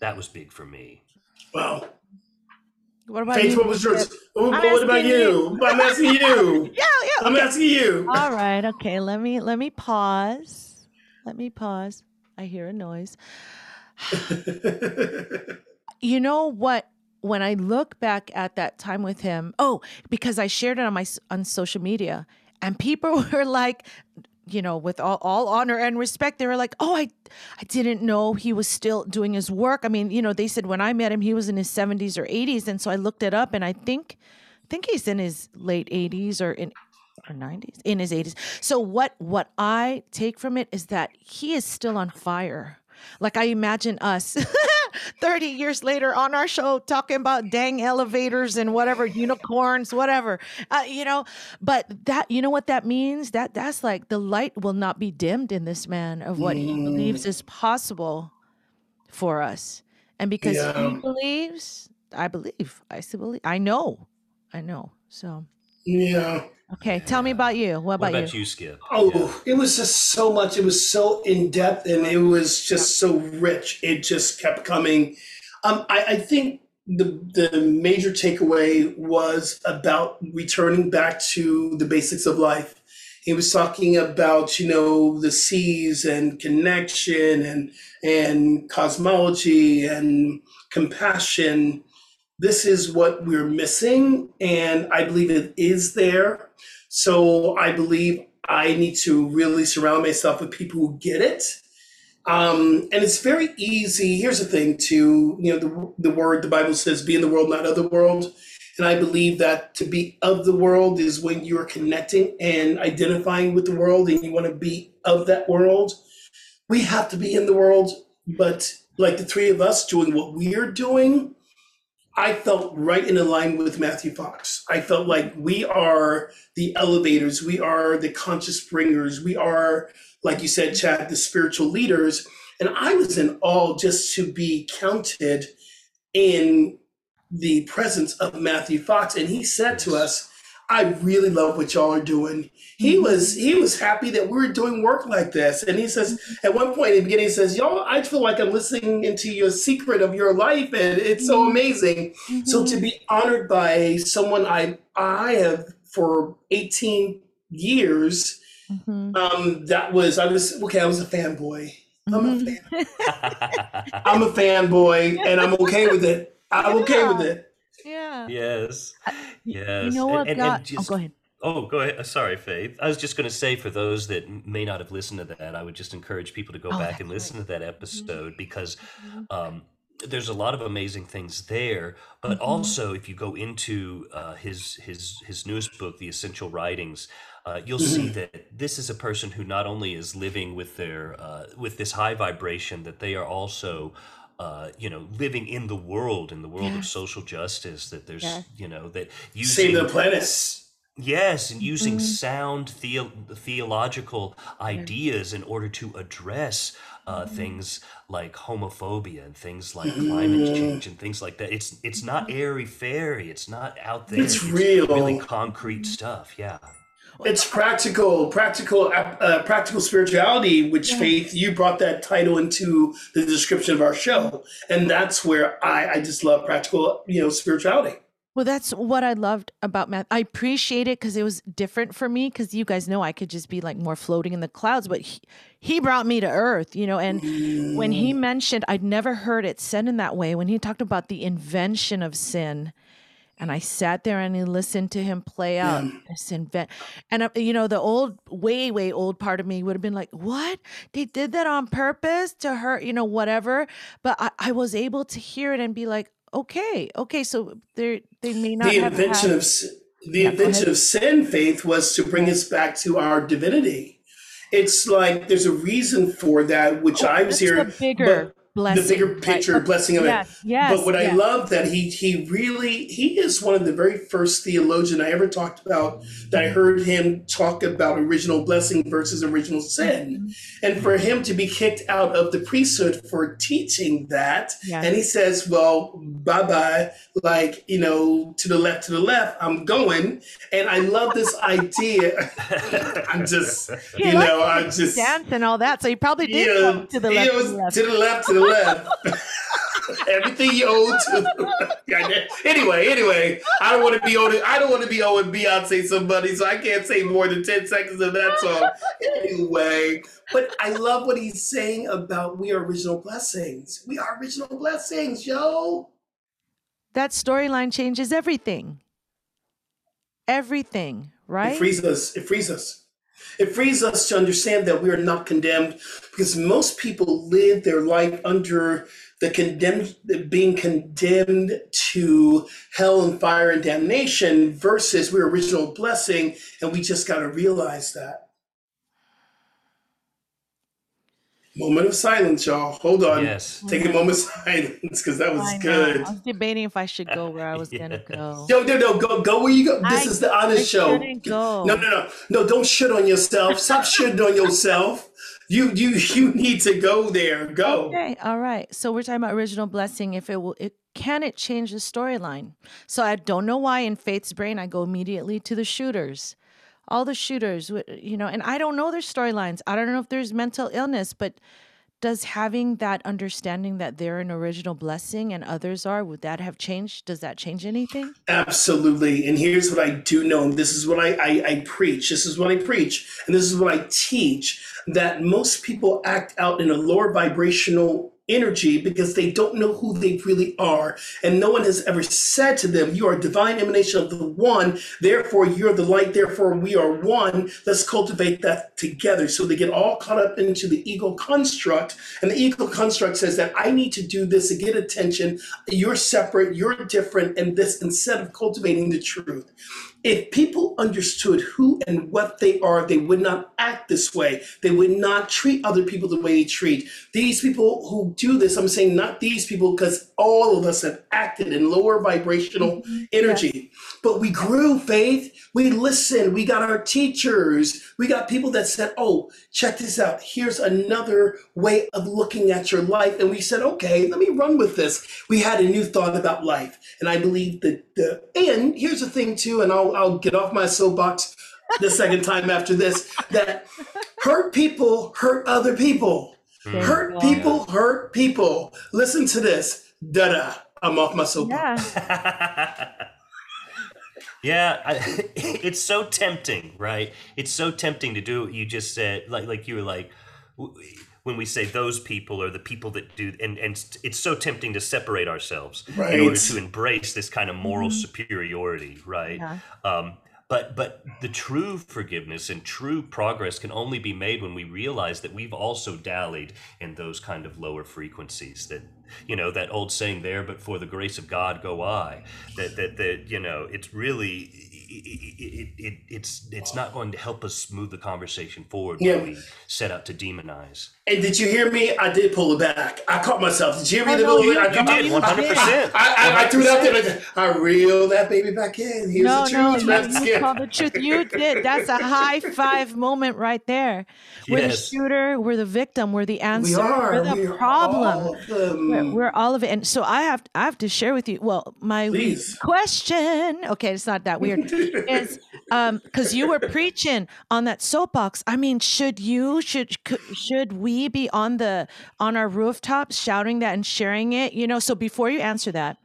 That was big for me. Well, what about you? what was yours? What, what about asking you? I'm asking you. Yeah, yeah. I'm asking you. All right, okay. Let me let me pause. Let me pause. I hear a noise. you know what when i look back at that time with him oh because i shared it on my on social media and people were like you know with all, all honor and respect they were like oh i i didn't know he was still doing his work. I mean you know they said when i met him he was in his 70s or 80s and so i looked it up and i think i think he's in his late 80s or in or 90s in his 80s so what what i take from it is that he is still on fire. Like i imagine us 30 years later on our show talking about dang elevators and whatever unicorns whatever. Uh, you know but that you know what that means? That that's like the light will not be dimmed in this man of what he believes is possible for us. And because Yeah. he believes i believe i still believe i know i know so. Yeah. Okay, tell me about you. What What about, about you? you, Skip? Oh, Yeah. it was just so much. It was so in depth and it was just so rich. It just kept coming. Um, I, I think the the major takeaway was about returning back to the basics of life. He was talking about you know the seas and connection and and cosmology and compassion. This is what we're missing, and I believe it is there. So I believe I need to really surround myself with people who get it. Um, and it's very easy. Here's the thing: to you know, the the word the Bible says, "Be in the world, not of the world." And I believe that to be of the world is when you're connecting and identifying with the world, and you want to be of that world. We have to be in the world, but like the three of us doing what we're doing, I felt right in line with Matthew Fox. I felt like we are the elevators, we are the conscious bringers, we are, like you said, Chad, the spiritual leaders. And I was in awe just to be counted in the presence of Matthew Fox. And he said to us, I really love what y'all are doing. He Mm-hmm. was he was happy that we were doing work like this. And he says at one point in the beginning, he says, Y'all, I feel like I'm listening into your secret of your life, and it's so Mm-hmm. amazing. So to be honored by someone I I have for 18 years, Mhm. um, that was I was okay, I was a fanboy. I'm a fan. I'm a fanboy and I'm okay with it. I'm okay with it. Yeah. yes. Yes. You know what, and- and God? Oh, go ahead. Oh, go ahead. Sorry, Faith. I was just going to say for those that may not have listened to that, I would just encourage people to go Oh, back and listen to that episode because Mhm. um, there's a lot of amazing things there. But Mhm. also, if you go into uh, his his his newest book, The Essential Writings, uh, you'll Mm-hmm. see that this is a person who not only is living with their uh, with this high vibration, that they are also. Uh, you know, living in the world, in the world of social justice, that there's, Yes. you know, that Save the planets. Yes, and using Mhm. sound theo- theological ideas in order to address uh, Mm-hmm. things like homophobia and things like climate change and things like that. It's it's not airy fairy. It's not out there. It's real. really concrete stuff. Yeah. It's practical, practical, uh, practical spirituality. Which faith you brought that title into the description of our show, and that's where I, I just love practical, you know, spirituality. Well, that's what I loved about Matt. I appreciate it because it was different for me. Because you guys know I could just be like more floating in the clouds, but he, he brought me to earth, you know. And when he mentioned, I'd never heard it said in that way. When he talked about the invention of sin, and I sat there and I listened to him play out this invent. And uh, you know, the old, way, way old part of me would have been like, "What? They did that on purpose to hurt, you know, whatever." But I, I was able to hear it and be like, "Okay, okay." So they they may not the have invention had- of the Yeah, invention of sin faith was to bring us back to our divinity. It's like there's a reason for that, which I was Oh, here. bigger blessing, the bigger right? picture, blessing of Yes, it. yes, but what I love that he he really he is one of the very first theologian I ever talked about that I heard him talk about original blessing versus original sin, mm-hmm. and for him to be kicked out of the priesthood for teaching that, Yeah. and he says, "Well, bye bye," like you know, to the left, to the left, I'm going, and I love this idea. I'm just, He you know, to I just dance and all that. So he probably did to the left. to the left. to the left, left. Everything you owe to anyway, anyway, I don't want to be owed. I don't want to be owing Beyonce some money, so I can't say more than ten seconds of that song. Anyway, but I love what he's saying about we are original blessings. We are original blessings, yo. that storyline changes everything. Everything, right? It frees us. It frees us. It frees us to understand that we are not condemned because most people live their life under the condemned, being condemned to hell and fire and damnation versus we're original blessing. And we just got to realize that. Moment of silence, y'all. Hold on. Yes. Take a moment of silence because that was I know. good. I was debating if I should go where I was gonna go. No, no, no. Go, go where you go. This I- is the honest I show. go. No, no, no, no. Don't shit on yourself. Stop shitting on yourself. You, you, you need to go there. Go. Okay, all right. So we're talking about original blessing. If it will, it can it change the storyline? So I don't know why in Faith's brain I go immediately to the shooters, all the shooters. You know, and I don't know their storylines. I don't know if there's mental illness, but does having that understanding that they're an original blessing and others are would that have changed? Does that change anything? Absolutely. And here's what I do know. This is what I, I, I preach. This is what I preach. And this is what I teach that most people act out in a lower vibrational energy because they don't know who they really are. And no one has ever said to them, You are a divine emanation of the one. Therefore, you're the light. Therefore, we are one. Let's cultivate that together. So they get all caught up into the ego construct. And the ego construct says that I need to do this to get attention. You're separate, you're different, and this instead of cultivating the truth. If people understood who and what they are, they would not act this way. They would not treat other people the way they treat. These people who do this, I'm saying not these people, because all of us have acted in lower vibrational mm-hmm. energy. But we grew faith. We listened. We got our teachers. We got people that said, oh, check this out. Here's another way of looking at your life. And we said, okay, let me run with this. We had a new thought about life. And I believe that the, and here's the thing too, and I'll, I'll get off my soapbox the second time after this, that hurt people hurt other people. Hurt people hurt people. Listen to this. Da da. I'm off my soapbox. Yeah. Yeah, I, it's so tempting, right? It's so tempting to do what you just said. Like, like you were like, w- when we say those people are the people that do, and and it's so tempting to separate ourselves in order to embrace this kind of moral superiority, right? Yeah. Um, but but the true forgiveness and true progress can only be made when we realize that we've also dallied in those kind of lower frequencies. That you know that old saying there, but for the grace of God go I. That that that you know it's really it, it, it, it's it's not going to help us move the conversation forward Yeah. when we set out to demonize. And did you hear me? I did pull it back. I caught myself. Did you hear me? Oh, the no, you- I, you I- did, 100%. I, I, I threw it out there. I reeled that baby back in. Here's no, the no, you, That's you called the truth. You did. That's a high five moment right there. We're the shooter. We're the victim. We're the We answer. are. We're the we are problem. all of them. We're, we're all of it, and so I have I have to share with you. Well, my Please. question. Okay, it's not that weird. is um because you were preaching on that soapbox. I mean, should you should should we be on the on our rooftops shouting that and sharing it? You know. So before you answer that.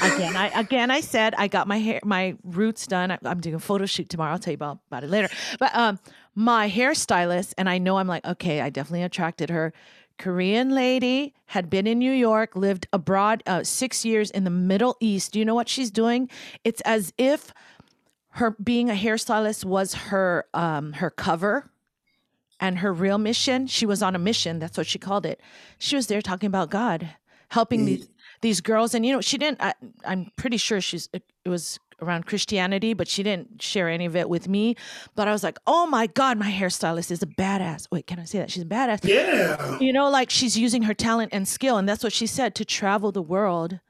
Again, I again I said I got my hair my roots done. I, I'm doing a photo shoot tomorrow. I'll tell you about, about it later. But um, my hairstylist and I know I'm like okay, I definitely attracted her. Korean lady had been in New York, lived abroad uh, six years in the Middle East. Do you know what she's doing? It's as if her being a hairstylist was her um, her cover and her real mission. She was on a mission. That's what she called it. She was there talking about God, helping mm. these these girls. And you know, she didn't. I, I'm pretty sure she's. It was around Christianity, but she didn't share any of it with me. But I was like, oh my God, my hairstylist is a badass. Wait, can I say that she's a badass? Yeah. you know like she's using her talent and skill and that's what she said to travel the world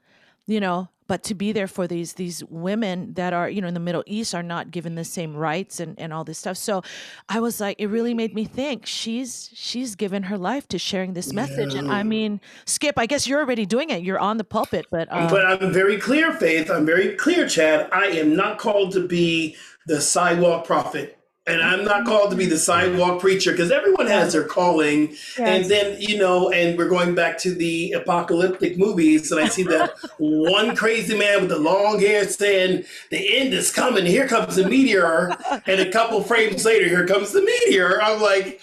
you know but to be there for these these women that are you know in the middle east are not given the same rights and and all this stuff so i was like it really made me think she's she's given her life to sharing this message and i mean skip i guess you're already doing it you're on the pulpit but um, But I'm very clear, Faith. I'm very clear, Chad. I am not called to be the sidewalk prophet. And I'm not called to be the sidewalk preacher because everyone has their calling. And then, you know, and we're going back to the apocalyptic movies. And I see that one crazy man with the long hair saying, the end is coming. Here comes the meteor. And a couple frames later, here comes the meteor. I'm like,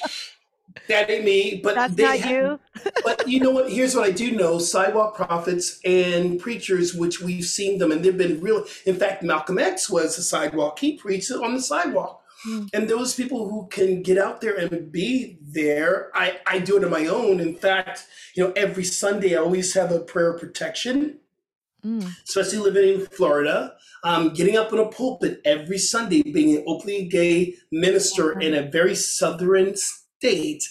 that ain't me. But that's they not ha- you but you know what? Here's what I do know: sidewalk prophets and preachers, which we've seen them, and they've been real. In fact, Malcolm X was a sidewalk; he preached on the sidewalk. And those people who can get out there and be there, I, I do it on my own. In fact, you know, every Sunday I always have a prayer protection Mm. especially living in Florida, um, getting up in a pulpit every Sunday, being an openly gay minister in a very southern state.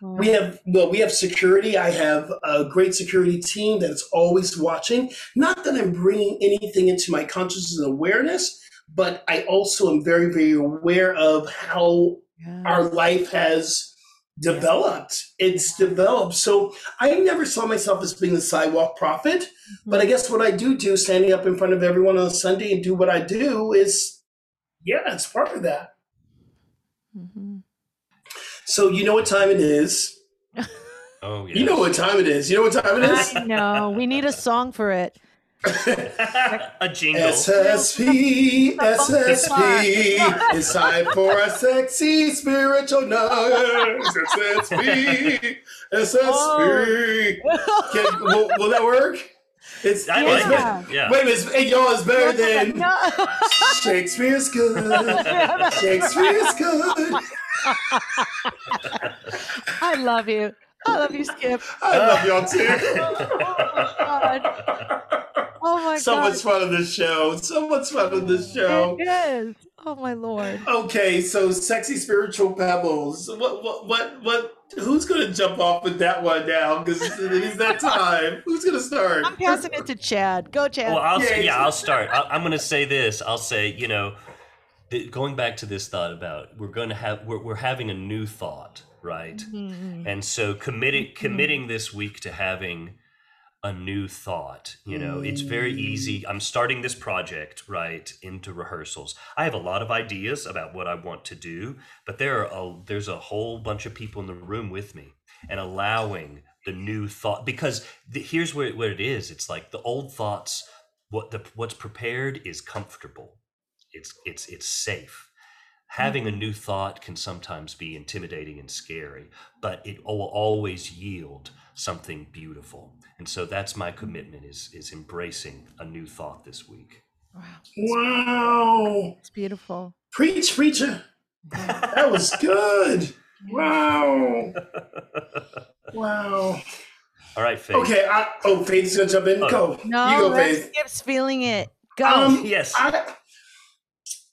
We have well, we have security. I have a great security team that's always watching. Not that I'm bringing anything into my consciousness and awareness, but I also am very, very aware of how Yeah. our life has developed. It's developed. So I never saw myself as being the sidewalk prophet. But I guess what I do do, standing up in front of everyone on a Sunday and do what I do, is yeah, it's part of that. Mm-hmm. So you know what time it is. Oh yeah. You know what time it is. You know what time it is. I know. We need a song for it. A jingle. SSP, SSP, it's time for a sexy spiritual nurse. SSP, SSP. Oh. Can, will, will that work? It's, I it's like Yeah. it. Yeah. Wait a minute, hey, y'all, it's better than No. Shakespeare's good. Shakespeare's good. I love you. I love you, Skip. I love y'all too. Oh, my God. Oh my so god. much fun on this show. So much fun on this show. It is. Oh my lord. Okay, so sexy spiritual pebbles. What what what what who's gonna jump off with that one now? Because it is that time. Who's gonna start? I'm passing it to Chad. Go, Chad. Well, I'll Yeah, say, yeah, I'll start. I, I'm going to say this. I'll say, you know, going back to this thought about we're going to have we're, we're having a new thought, right? Mhm. And so committing committing this week to having a new thought, you know, it's very easy. I'm starting this project right into rehearsals. I have a lot of ideas about what I want to do, but there are a, there's a whole bunch of people in the room with me and allowing the new thought because the, here's where what it is. It's like the old thoughts what the what's prepared is comfortable. It's it's it's safe. Having a new thought can sometimes be intimidating and scary, but it will always yield something beautiful. And so that's my commitment is is embracing a new thought this week. Wow. Wow. It's beautiful. Preach, preacher. That was good. Wow. Wow. All right, Faith. Okay, I, oh Faith's gonna jump in. Oh. Go. No, you go, Rev Faith. Skip's feeling it. Go. Um, Yes. I,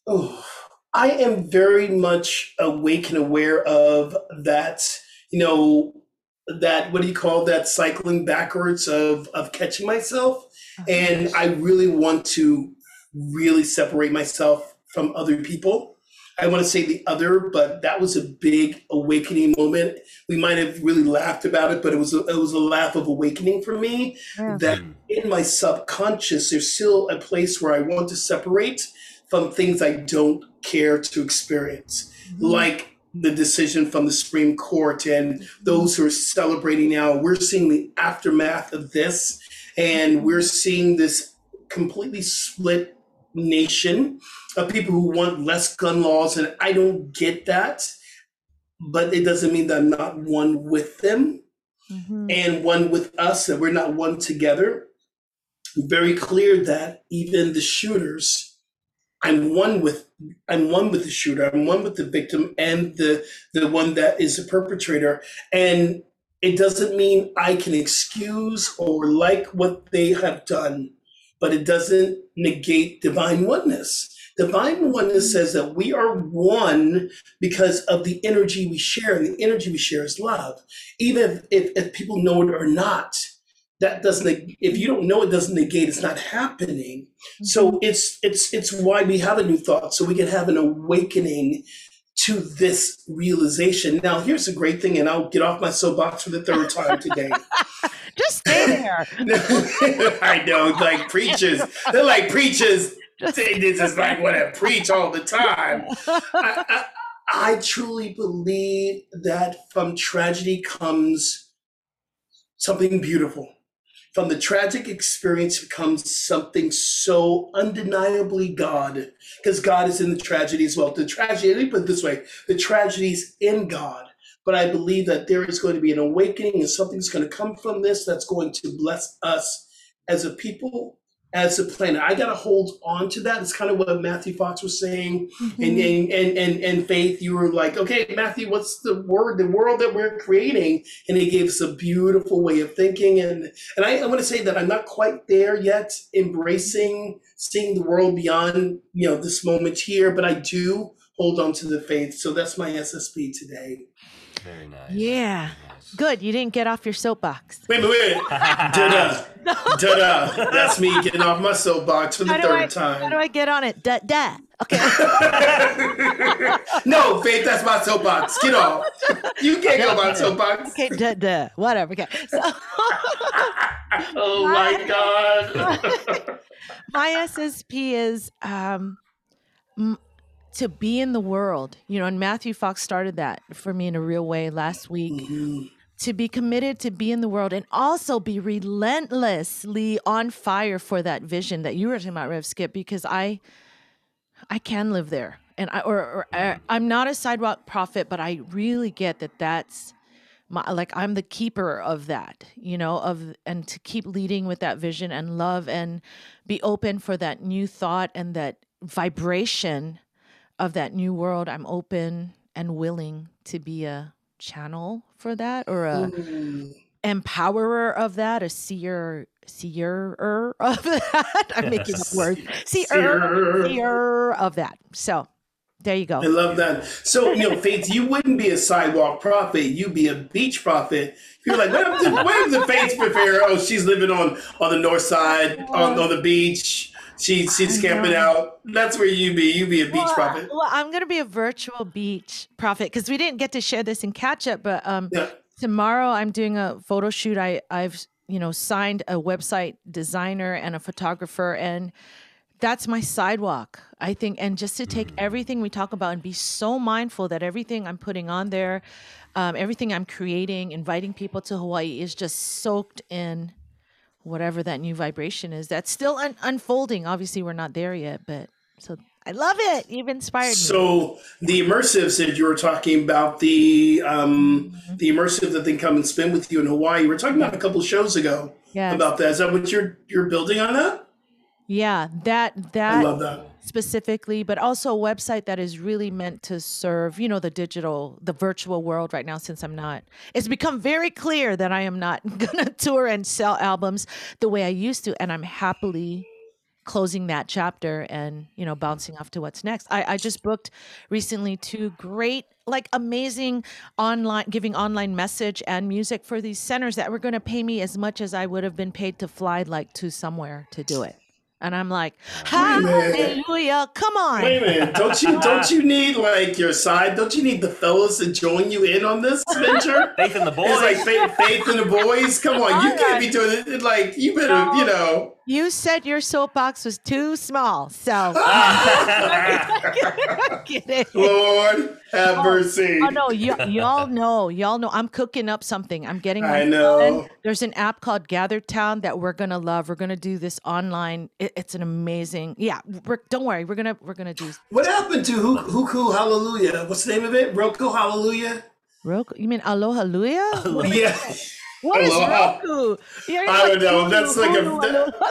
oh, I am very much awake and aware of that, you know, that, what do you call that, cycling backwards of, of catching myself. And I really want to really separate myself from other people. I want to say the other, but that was a big awakening moment. We might have really laughed about it, but it was a, it was a laugh of awakening for me Yeah. that Mm. in my subconscious, there's still a place where I want to separate from things I don't care to experience, like the decision from the Supreme Court and those who are celebrating now. We're seeing the aftermath of this, and we're seeing this completely split nation of people who want less gun laws, and I don't get that. But it doesn't mean that I'm not one with them Mhm. and one with us, that we're not one together. Very clear that even the shooters, I'm one with I'm one with the shooter, I'm one with the victim and the the one that is the perpetrator. And it doesn't mean I can excuse or like what they have done, but it doesn't negate divine oneness. Divine oneness says that we are one because of the energy we share, and the energy we share is love even if, if, if people know it or not that doesn't if you don't know it doesn't negate it's not happening. So mm-hmm. it's it's it's why we have a new thought so we can have an awakening to this realization. Now here's a great thing and i'll get off my soapbox for the third time today. Just stay there. i know like preachers. They're like preachers. This is like what i preach all the time. I, I, I truly believe that from tragedy comes something beautiful. From the tragic experience comes something so undeniably God, because God is in the tragedy as well. The tragedy, let me put it this way the tragedy is in God. But I believe that there is going to be an awakening and something's going to come from this that's going to bless us as a people, as a planet. I got to hold on to that. It's kind of what Matthew Fox was saying and, Mhm. and and and and faith you were like okay matthew what's the word the world that we're creating and he gave us a beautiful way of thinking and and i, I want to say that i'm not quite there yet embracing seeing the world beyond you know this moment here but i do hold on to the faith so that's my ssp today Very nice. Yeah. Very nice. Good. You didn't get off your soapbox. wait wait wait da-da da-da that's me getting off my soapbox for the How do I- third time How do I get on it? Da da. Okay. no, Faith, that's my soapbox. Get off. You can't get on my soapbox. Okay. Da da. Whatever. Okay. So Oh my God. my SSP is um, m- to be in the world. You know, and Matthew Fox started that for me in a real way last week. Mhm. To be committed to be in the world and also be relentlessly on fire for that vision that you were talking about, Rev Skip, because I I can live there. And I or, or I, I'm not a sidewalk prophet, but I really get that that's my like I'm the keeper of that, you know, of and to keep leading with that vision and love and be open for that new thought and that vibration of that new world. I'm open and willing to be a channel for that or a Mm. empowerer of that, a seer, seerer of that. I'm making up words. Seer, Seer. seer of that. So there you go. I love that. So, you know, Faith, you wouldn't be a sidewalk prophet. You'd be a beach prophet. You're like, what if the, what if the Faith prefer? Oh, she's living on on the north side, on, on the beach. She, she's camping out. That's where you be. You be a beach Well, prophet. Well, I'm going to be a virtual beach prophet because we didn't get to share this in catch up, but um, Yeah. tomorrow I'm doing a photo shoot. I I've you know signed a website designer and a photographer, and that's my sidewalk. I think, and just to take everything we talk about and be so mindful that everything I'm putting on there, um, everything I'm creating, inviting people to Hawaii is just soaked in whatever that new vibration is. That's still un- unfolding. Obviously, we're not there yet, but so I love it. You've inspired me. So the immersives that you were talking about, the um, the immersive that they come and spend with you in Hawaii, we were talking about a couple shows ago Yes. about that. Is that what you're you're building on that? Yeah, that that I love that. Specifically, but also a website that is really meant to serve, you know, the digital, the virtual world right now. Since I'm not, it's become very clear that I am not gonna tour and sell albums the way I used to, and I'm happily closing that chapter and you know bouncing off to what's next. I, I just booked recently two great like amazing online giving online message and music for these centers that were going to pay me as much as I would have been paid to fly like to somewhere to do it. And I'm like, hallelujah, come on. Wait a minute, don't you don't you need like your side? Don't you need the fellas to join you in on this venture? Faith in the boys. It's like faith, faith in the boys. Come on, you can't be doing it. Like you better, you know. You said your soapbox was too small. So. Lord have oh, mercy. Oh no, y- y'all know, y'all know. I'm cooking up something. I'm getting. my I know. son. There's an app called Gather Town that we're gonna love. We're gonna do this online. It, it's an amazing. Yeah, we're, don't worry. We're gonna we're gonna do. What happened to Hu- Huku Hallelujah? What's the name of it? Roku Hallelujah? Roku. You mean Aloha Luya? Yeah. What is Aloha. Roku? You're I don't know. That's like a- Hulu, Aloha,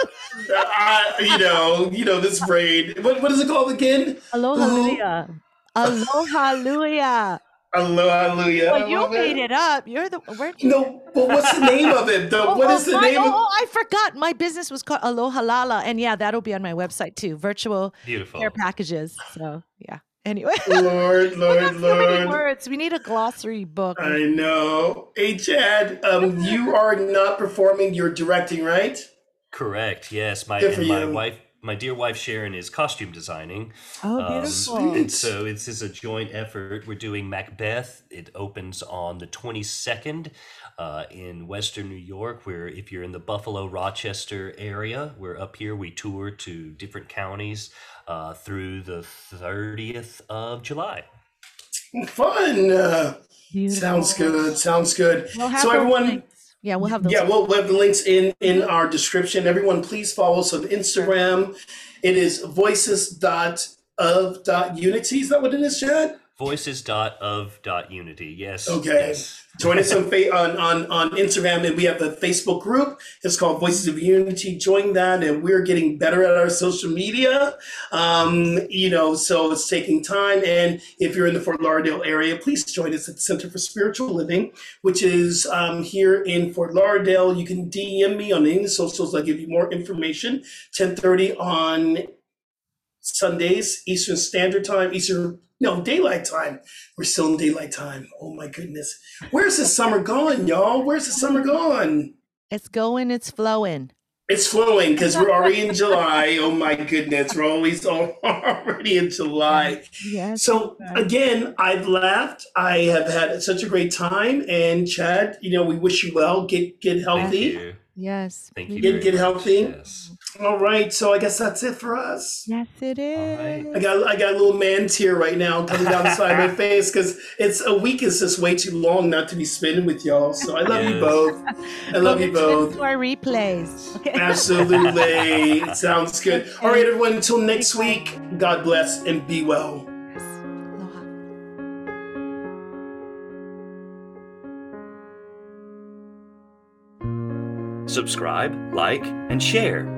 I, you know, you know this brain. What what is it called again? Aloha Hulu? Luya. Aloha Luya. Aloha, hallelujah. I Well, you made it. it up. You're the. Where No, but what's the name of it? though? Oh, what oh, is the my- name oh, of oh, I forgot. My business was called Aloha Lala, and yeah, that'll be on my website too. Virtual Beautiful. care packages. So yeah. Anyway, Lord, we Lord, got so many Lord. words. We need a glossary book. I know. Hey, Chad, um, you are not performing, you're directing, right? Correct. Yes, my Good for and my you. wife, my dear wife Sharon, is costume designing. oh, Um, beautiful. and so this is a joint effort. We're doing Macbeth. It opens on the 22nd uh, in Western New York. Where if you're in the Buffalo, Rochester area, we're up here. We tour to different counties uh, through the 30th of July. Fun. Uh, sounds good. Sounds good. We'll have so, everyone, links. Yeah, we'll have those. yeah, we'll, we'll have the links in, in our description. Everyone, please follow us on Instagram. It is voices.of.unity. Is that what it is, Chad? Voices.of.unity. Yes. Okay. yes. Join us on, fa- on on on Instagram, and we have a Facebook group. It's called Voices of Unity. Join that, and we're getting better at our social media. Um, you know, so it's taking time. And if you're in the Fort Lauderdale area, please join us at the Center for Spiritual Living, which is um, here in Fort Lauderdale. You can DM me on any of the socials. I'll give you more information. 10:30 on Sundays, Eastern Standard Time, Eastern no daylight time. We're still in daylight time. Oh my goodness. Where's the summer going, y'all? Where's the summer going? It's going. It's flowing. It's flowing because we're already in July. Oh my goodness, we're always already in July. Yes. So again, I've laughed. I have had such a great time. And Chad, you know, we wish you well. Get get Thank healthy. you. Yes. Thank you. Get- get healthy. Yes. All right. So I guess that's it for us. Yes, it is. right. I got I got a little man tear right now coming down the side of my face because it's a week is just way too long not to be spending with y'all. So I love you both. I love you both. To our replays. Okay. Absolutely. Sounds good. All right, everyone, until next week, God bless and be well. Subscribe, like, and share.